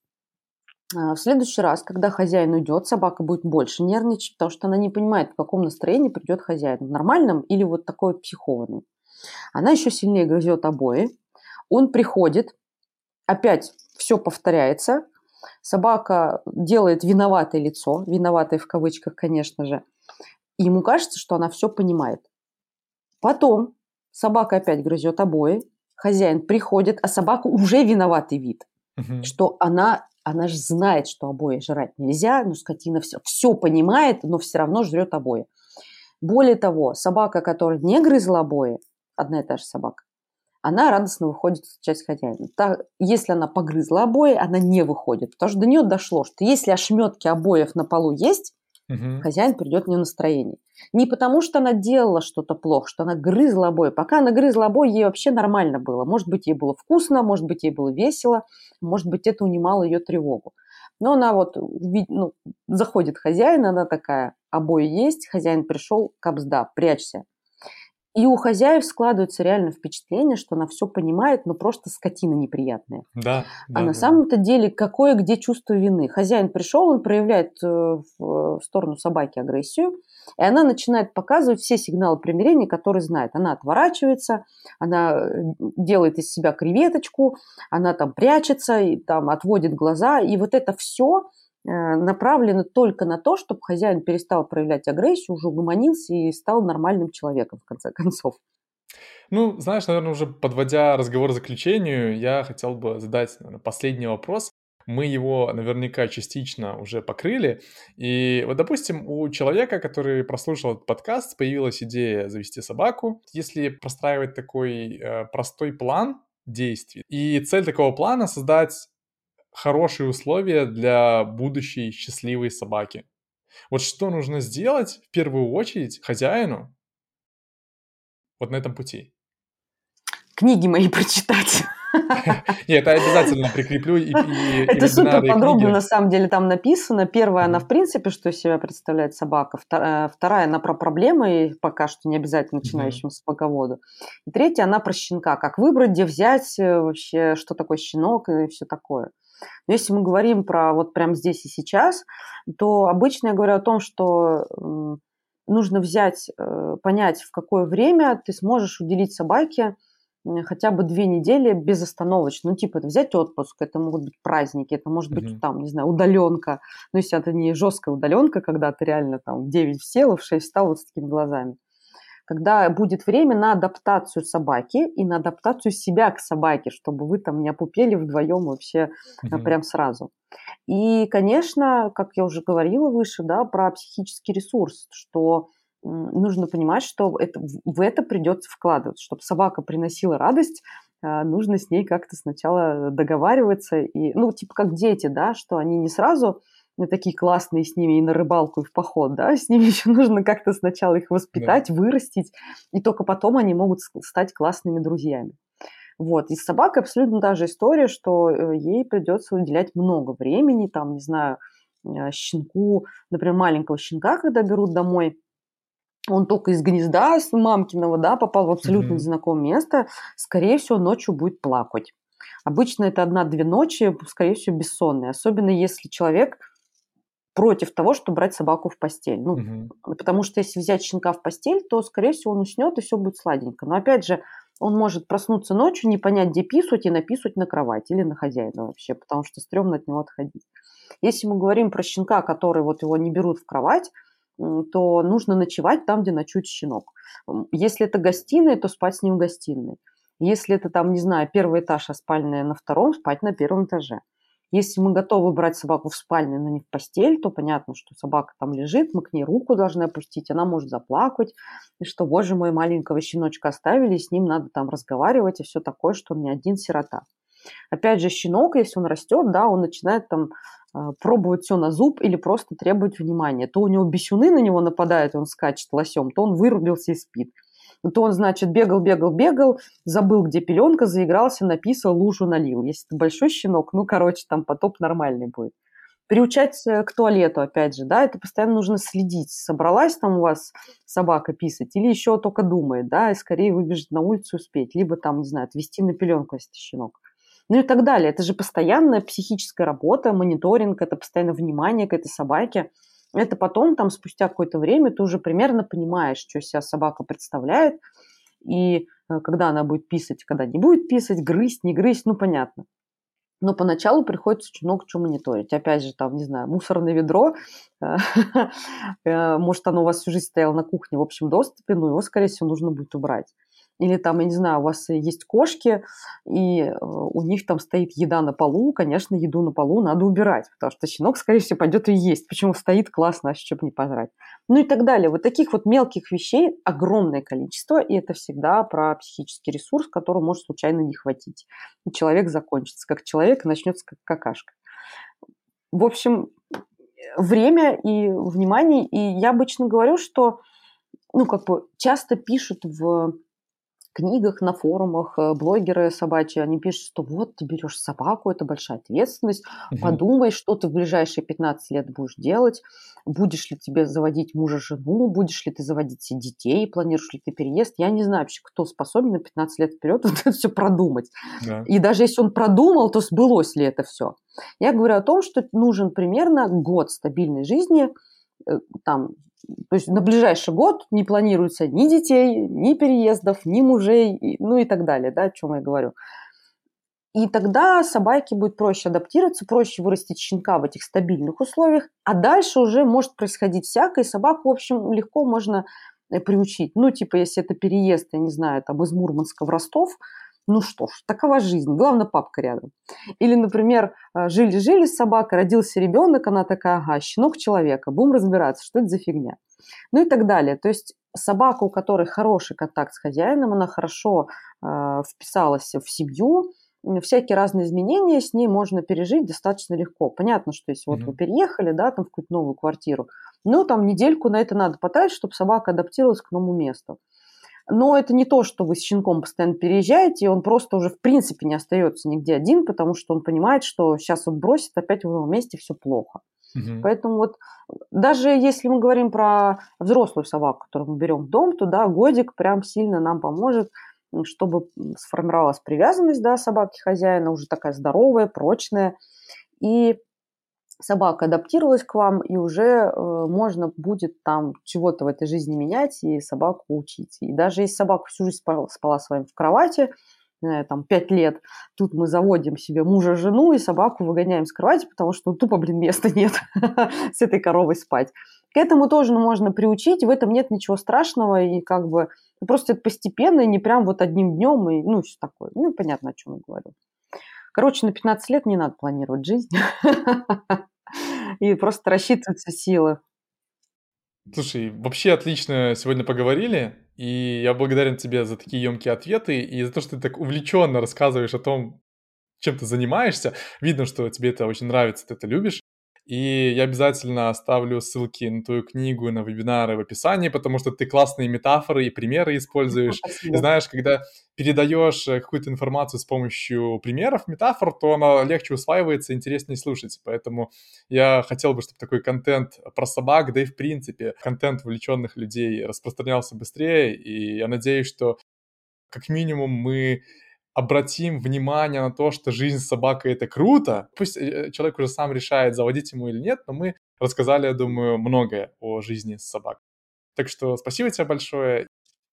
а, в следующий раз, когда хозяин уйдет, собака будет больше нервничать, потому что она не понимает, в каком настроении придет хозяин. В нормальном или вот такой психованный. Она еще сильнее грызет обои. Он приходит, опять все повторяется. Собака делает виноватое лицо, виноватое в кавычках, конечно же. И ему кажется, что она все понимает. Потом собака опять грызет обои, хозяин приходит, а собака уже виноватый вид, угу. что она, она же знает, что обои жрать нельзя, но скотина все, все понимает, но все равно жрет обои. Более того, собака, которая не грызла обои, одна и та же собака, она радостно выходит часть хозяина. Так, если она погрызла обои, она не выходит, потому что до нее дошло, что если ошметки обоев на полу есть, угу. хозяин придет в нее настроение. Не потому, что она делала что-то плохо, что она грызла обои. Пока она грызла обои, ей вообще нормально было. Может быть, ей было вкусно, может быть, ей было весело, может быть, это унимало ее тревогу. Но она вот ну, заходит хозяин, она такая, обои есть, хозяин пришел, капсда, прячься. И у хозяев складывается реально впечатление, что она все понимает, но просто скотина неприятная. Да. А да, на да. самом-то деле какое где чувство вины? Хозяин пришел, он проявляет э, в сторону собаки агрессию, и она начинает показывать все сигналы примирения, которые знает. Она отворачивается, она э, делает из себя креветочку, она там прячется, и там отводит глаза, и вот это все Э, направлены только на то, чтобы хозяин перестал проявлять агрессию, уже угомонился и стал нормальным человеком, в конце концов. Ну, знаешь, наверное, уже подводя разговор к заключению, я хотел бы задать наверное, последний вопрос. Мы его наверняка частично уже покрыли. И вот, допустим, у человека, который прослушал этот подкаст, появилась идея завести собаку. Если простраивать такой э, простой план действий, и цель такого плана создать хорошие условия для будущей счастливой собаки. Вот что нужно сделать в первую очередь хозяину вот на этом пути? Книги мои [laughs] прочитать. [laughs] Нет, это обязательно прикреплю. Это супер подробно, на самом деле, там написано. Первая, она в принципе, что из себя представляет собака. Вторая, она про проблемы, пока что не обязательно начинающему собаководу. И третья, она про щенка. Как выбрать, где взять, э, вообще, что такое щенок и все такое. Но если мы говорим про вот прямо здесь и сейчас, то обычно я говорю о том, что нужно взять, э, понять, в какое время ты сможешь уделить собаке хотя бы две недели безостановочно. Ну, типа, это взять отпуск, это могут быть праздники, это может быть, mm-hmm. там, не знаю, удаленка. Ну, если это не жесткая удаленка, когда ты реально там в 9 сел, в 6 встал вот с такими глазами когда будет время на адаптацию собаки и на адаптацию себя к собаке, чтобы вы там не опупели вдвоем вообще mm-hmm. прям сразу. И, конечно, как я уже говорила выше, да, про психический ресурс, что нужно понимать, что это, в это придется вкладываться, чтобы собака приносила радость, а, нужно с ней как-то сначала договариваться и, ну, типа как дети, да, что они не сразу такие классные с ними и на рыбалку, и в поход, да, с ними [laughs] еще нужно как-то сначала их воспитать, да. вырастить, и только потом они могут стать классными друзьями. Вот. И с собакой абсолютно та же история, что э, ей придется уделять много времени, там, не знаю, э, щенку, например, маленького щенка, когда берут домой, он только из гнезда с мамкиного, да, попал в абсолютно mm-hmm. незнакомое место, скорее всего, ночью будет плакать. Обычно это одна-две ночи, скорее всего, бессонные, особенно если человек против того, чтобы брать собаку в постель. Ну, угу. Потому что если взять щенка в постель, то, скорее всего, он уснет, и все будет сладенько. Но, опять же, он может проснуться ночью, не понять, где писать, и написать на кровать или на хозяина вообще, потому что стрёмно от него отходить. Если мы говорим про щенка, который вот его не берут в кровать, то нужно ночевать там, где ночует щенок. Если это гостиная, то спать с ним в гостиной. Если это там, не знаю, первый этаж, а спальная на втором, спать на первом этаже. Если мы готовы брать собаку в спальню, но не в постель, то понятно, что собака там лежит, мы к ней руку должны опустить, она может заплакать, и что, боже мой, маленького щеночка оставили, с ним надо там разговаривать, и все такое, что он не один сирота. Опять же, щенок, если он растет, да, он начинает там а, пробовать все на зуб или просто требовать внимания. То у него бесюны на него нападают, он скачет лосем, то он вырубился и спит то он, значит, бегал, бегал, бегал, забыл, где пеленка, заигрался, написал, лужу налил. Если это большой щенок, ну, короче, там потоп нормальный будет. Приучать э, к туалету, опять же, да, это постоянно нужно следить. Собралась там у вас собака писать или еще только думает, да, и скорее выбежит на улицу успеть, либо там, не знаю, отвести на пеленку, если это щенок. Ну и так далее. Это же постоянная психическая работа, мониторинг, это постоянное внимание к этой собаке – это потом, там, спустя какое-то время, ты уже примерно понимаешь, что себя собака представляет, и э, когда она будет писать, когда не будет писать, грызть, не грызть, ну, понятно. Но поначалу приходится очень много чего мониторить. Опять же, там, не знаю, мусорное ведро, э, [laughs] э, может, оно у вас всю жизнь стояло на кухне в общем доступе, но его, скорее всего, нужно будет убрать. Или там, я не знаю, у вас есть кошки, и э, у них там стоит еда на полу, конечно, еду на полу надо убирать, потому что щенок, скорее всего, пойдет и есть. Почему стоит классно, а чтобы не пожрать. Ну и так далее. Вот таких вот мелких вещей огромное количество, и это всегда про психический ресурс, который может случайно не хватить. И человек закончится как человек и начнется как какашка. В общем, время и внимание, и я обычно говорю, что ну, как бы часто пишут в книгах, на форумах э, блогеры собачьи, они пишут, что вот ты берешь собаку, это большая ответственность, угу. подумай, что ты в ближайшие 15 лет будешь делать, будешь ли тебе заводить мужа-жену, будешь ли ты заводить детей, планируешь ли ты переезд. Я не знаю вообще, кто способен на 15 лет вперед вот это все продумать. Да. И даже если он продумал, то сбылось ли это все. Я говорю о том, что нужен примерно год стабильной жизни, э, там то есть на ближайший год не планируется ни детей, ни переездов, ни мужей, ну и так далее, да, о чем я говорю. И тогда собаке будет проще адаптироваться, проще вырастить щенка в этих стабильных условиях, а дальше уже может происходить всякое, и собаку, в общем, легко можно э, приучить. Ну, типа, если это переезд, я не знаю, там из Мурманска в Ростов, ну что ж, такова жизнь, главное, папка рядом. Или, например, э, жили-жили с собакой, родился ребенок, она такая, ага, щенок человека, будем разбираться, что это за фигня. Ну и так далее. То есть собака, у которой хороший контакт с хозяином, она хорошо э, вписалась в семью, всякие разные изменения с ней можно пережить достаточно легко. Понятно, что если mm-hmm. вот вы переехали, да, там в какую-то новую квартиру, ну, там недельку на это надо потратить, чтобы собака адаптировалась к новому месту. Но это не то, что вы с щенком постоянно переезжаете, и он просто уже в принципе не остается нигде один, потому что он понимает, что сейчас вот бросит, опять в новом месте все плохо. Угу. Поэтому вот даже если мы говорим про взрослую собаку, которую мы берем в дом, то да, годик прям сильно нам поможет, чтобы сформировалась привязанность да, собаки хозяина, уже такая здоровая, прочная. И собака адаптировалась к вам, и уже э, можно будет там чего-то в этой жизни менять и собаку учить. И даже если собака всю жизнь спала, спала с вами в кровати, знаю, там, пять лет, тут мы заводим себе мужа, жену и собаку выгоняем с кровати, потому что ну, тупо, блин, места нет [laughs] с этой коровой спать. К этому тоже можно приучить, в этом нет ничего страшного, и как бы ну, просто это постепенно, и не прям вот одним днем, и ну, все такое. Ну, понятно, о чем я говорю. Короче, на 15 лет не надо планировать жизнь. [laughs] И просто рассчитываются силы. Слушай, вообще отлично сегодня поговорили, и я благодарен тебе за такие емкие ответы и за то, что ты так увлеченно рассказываешь о том, чем ты занимаешься. Видно, что тебе это очень нравится, ты это любишь. И я обязательно оставлю ссылки на твою книгу, на вебинары в описании, потому что ты классные метафоры и примеры используешь. [laughs] Спасибо. И знаешь, когда передаешь э, какую-то информацию с помощью примеров, метафор, то она легче усваивается, интереснее слушать. Поэтому я хотел бы, чтобы такой контент про собак, да и в принципе контент увлеченных людей распространялся быстрее. И я надеюсь, что как минимум мы обратим внимание на то, что жизнь с собакой это круто. Пусть э, человек уже сам решает, заводить ему или нет, но мы рассказали, я думаю, многое о жизни с собакой. Так что спасибо тебе большое.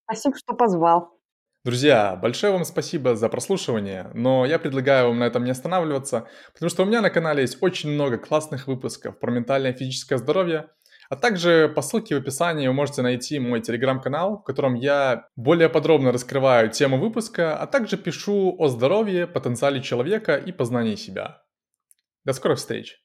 Спасибо, что позвал. Друзья, большое вам спасибо за прослушивание, но я предлагаю вам на этом не останавливаться, потому что у меня на канале есть очень много классных выпусков про ментальное и физическое здоровье, а также по ссылке в описании вы можете найти мой телеграм-канал, в котором я более подробно раскрываю тему выпуска, а также пишу о здоровье, потенциале человека и познании себя. До скорых встреч!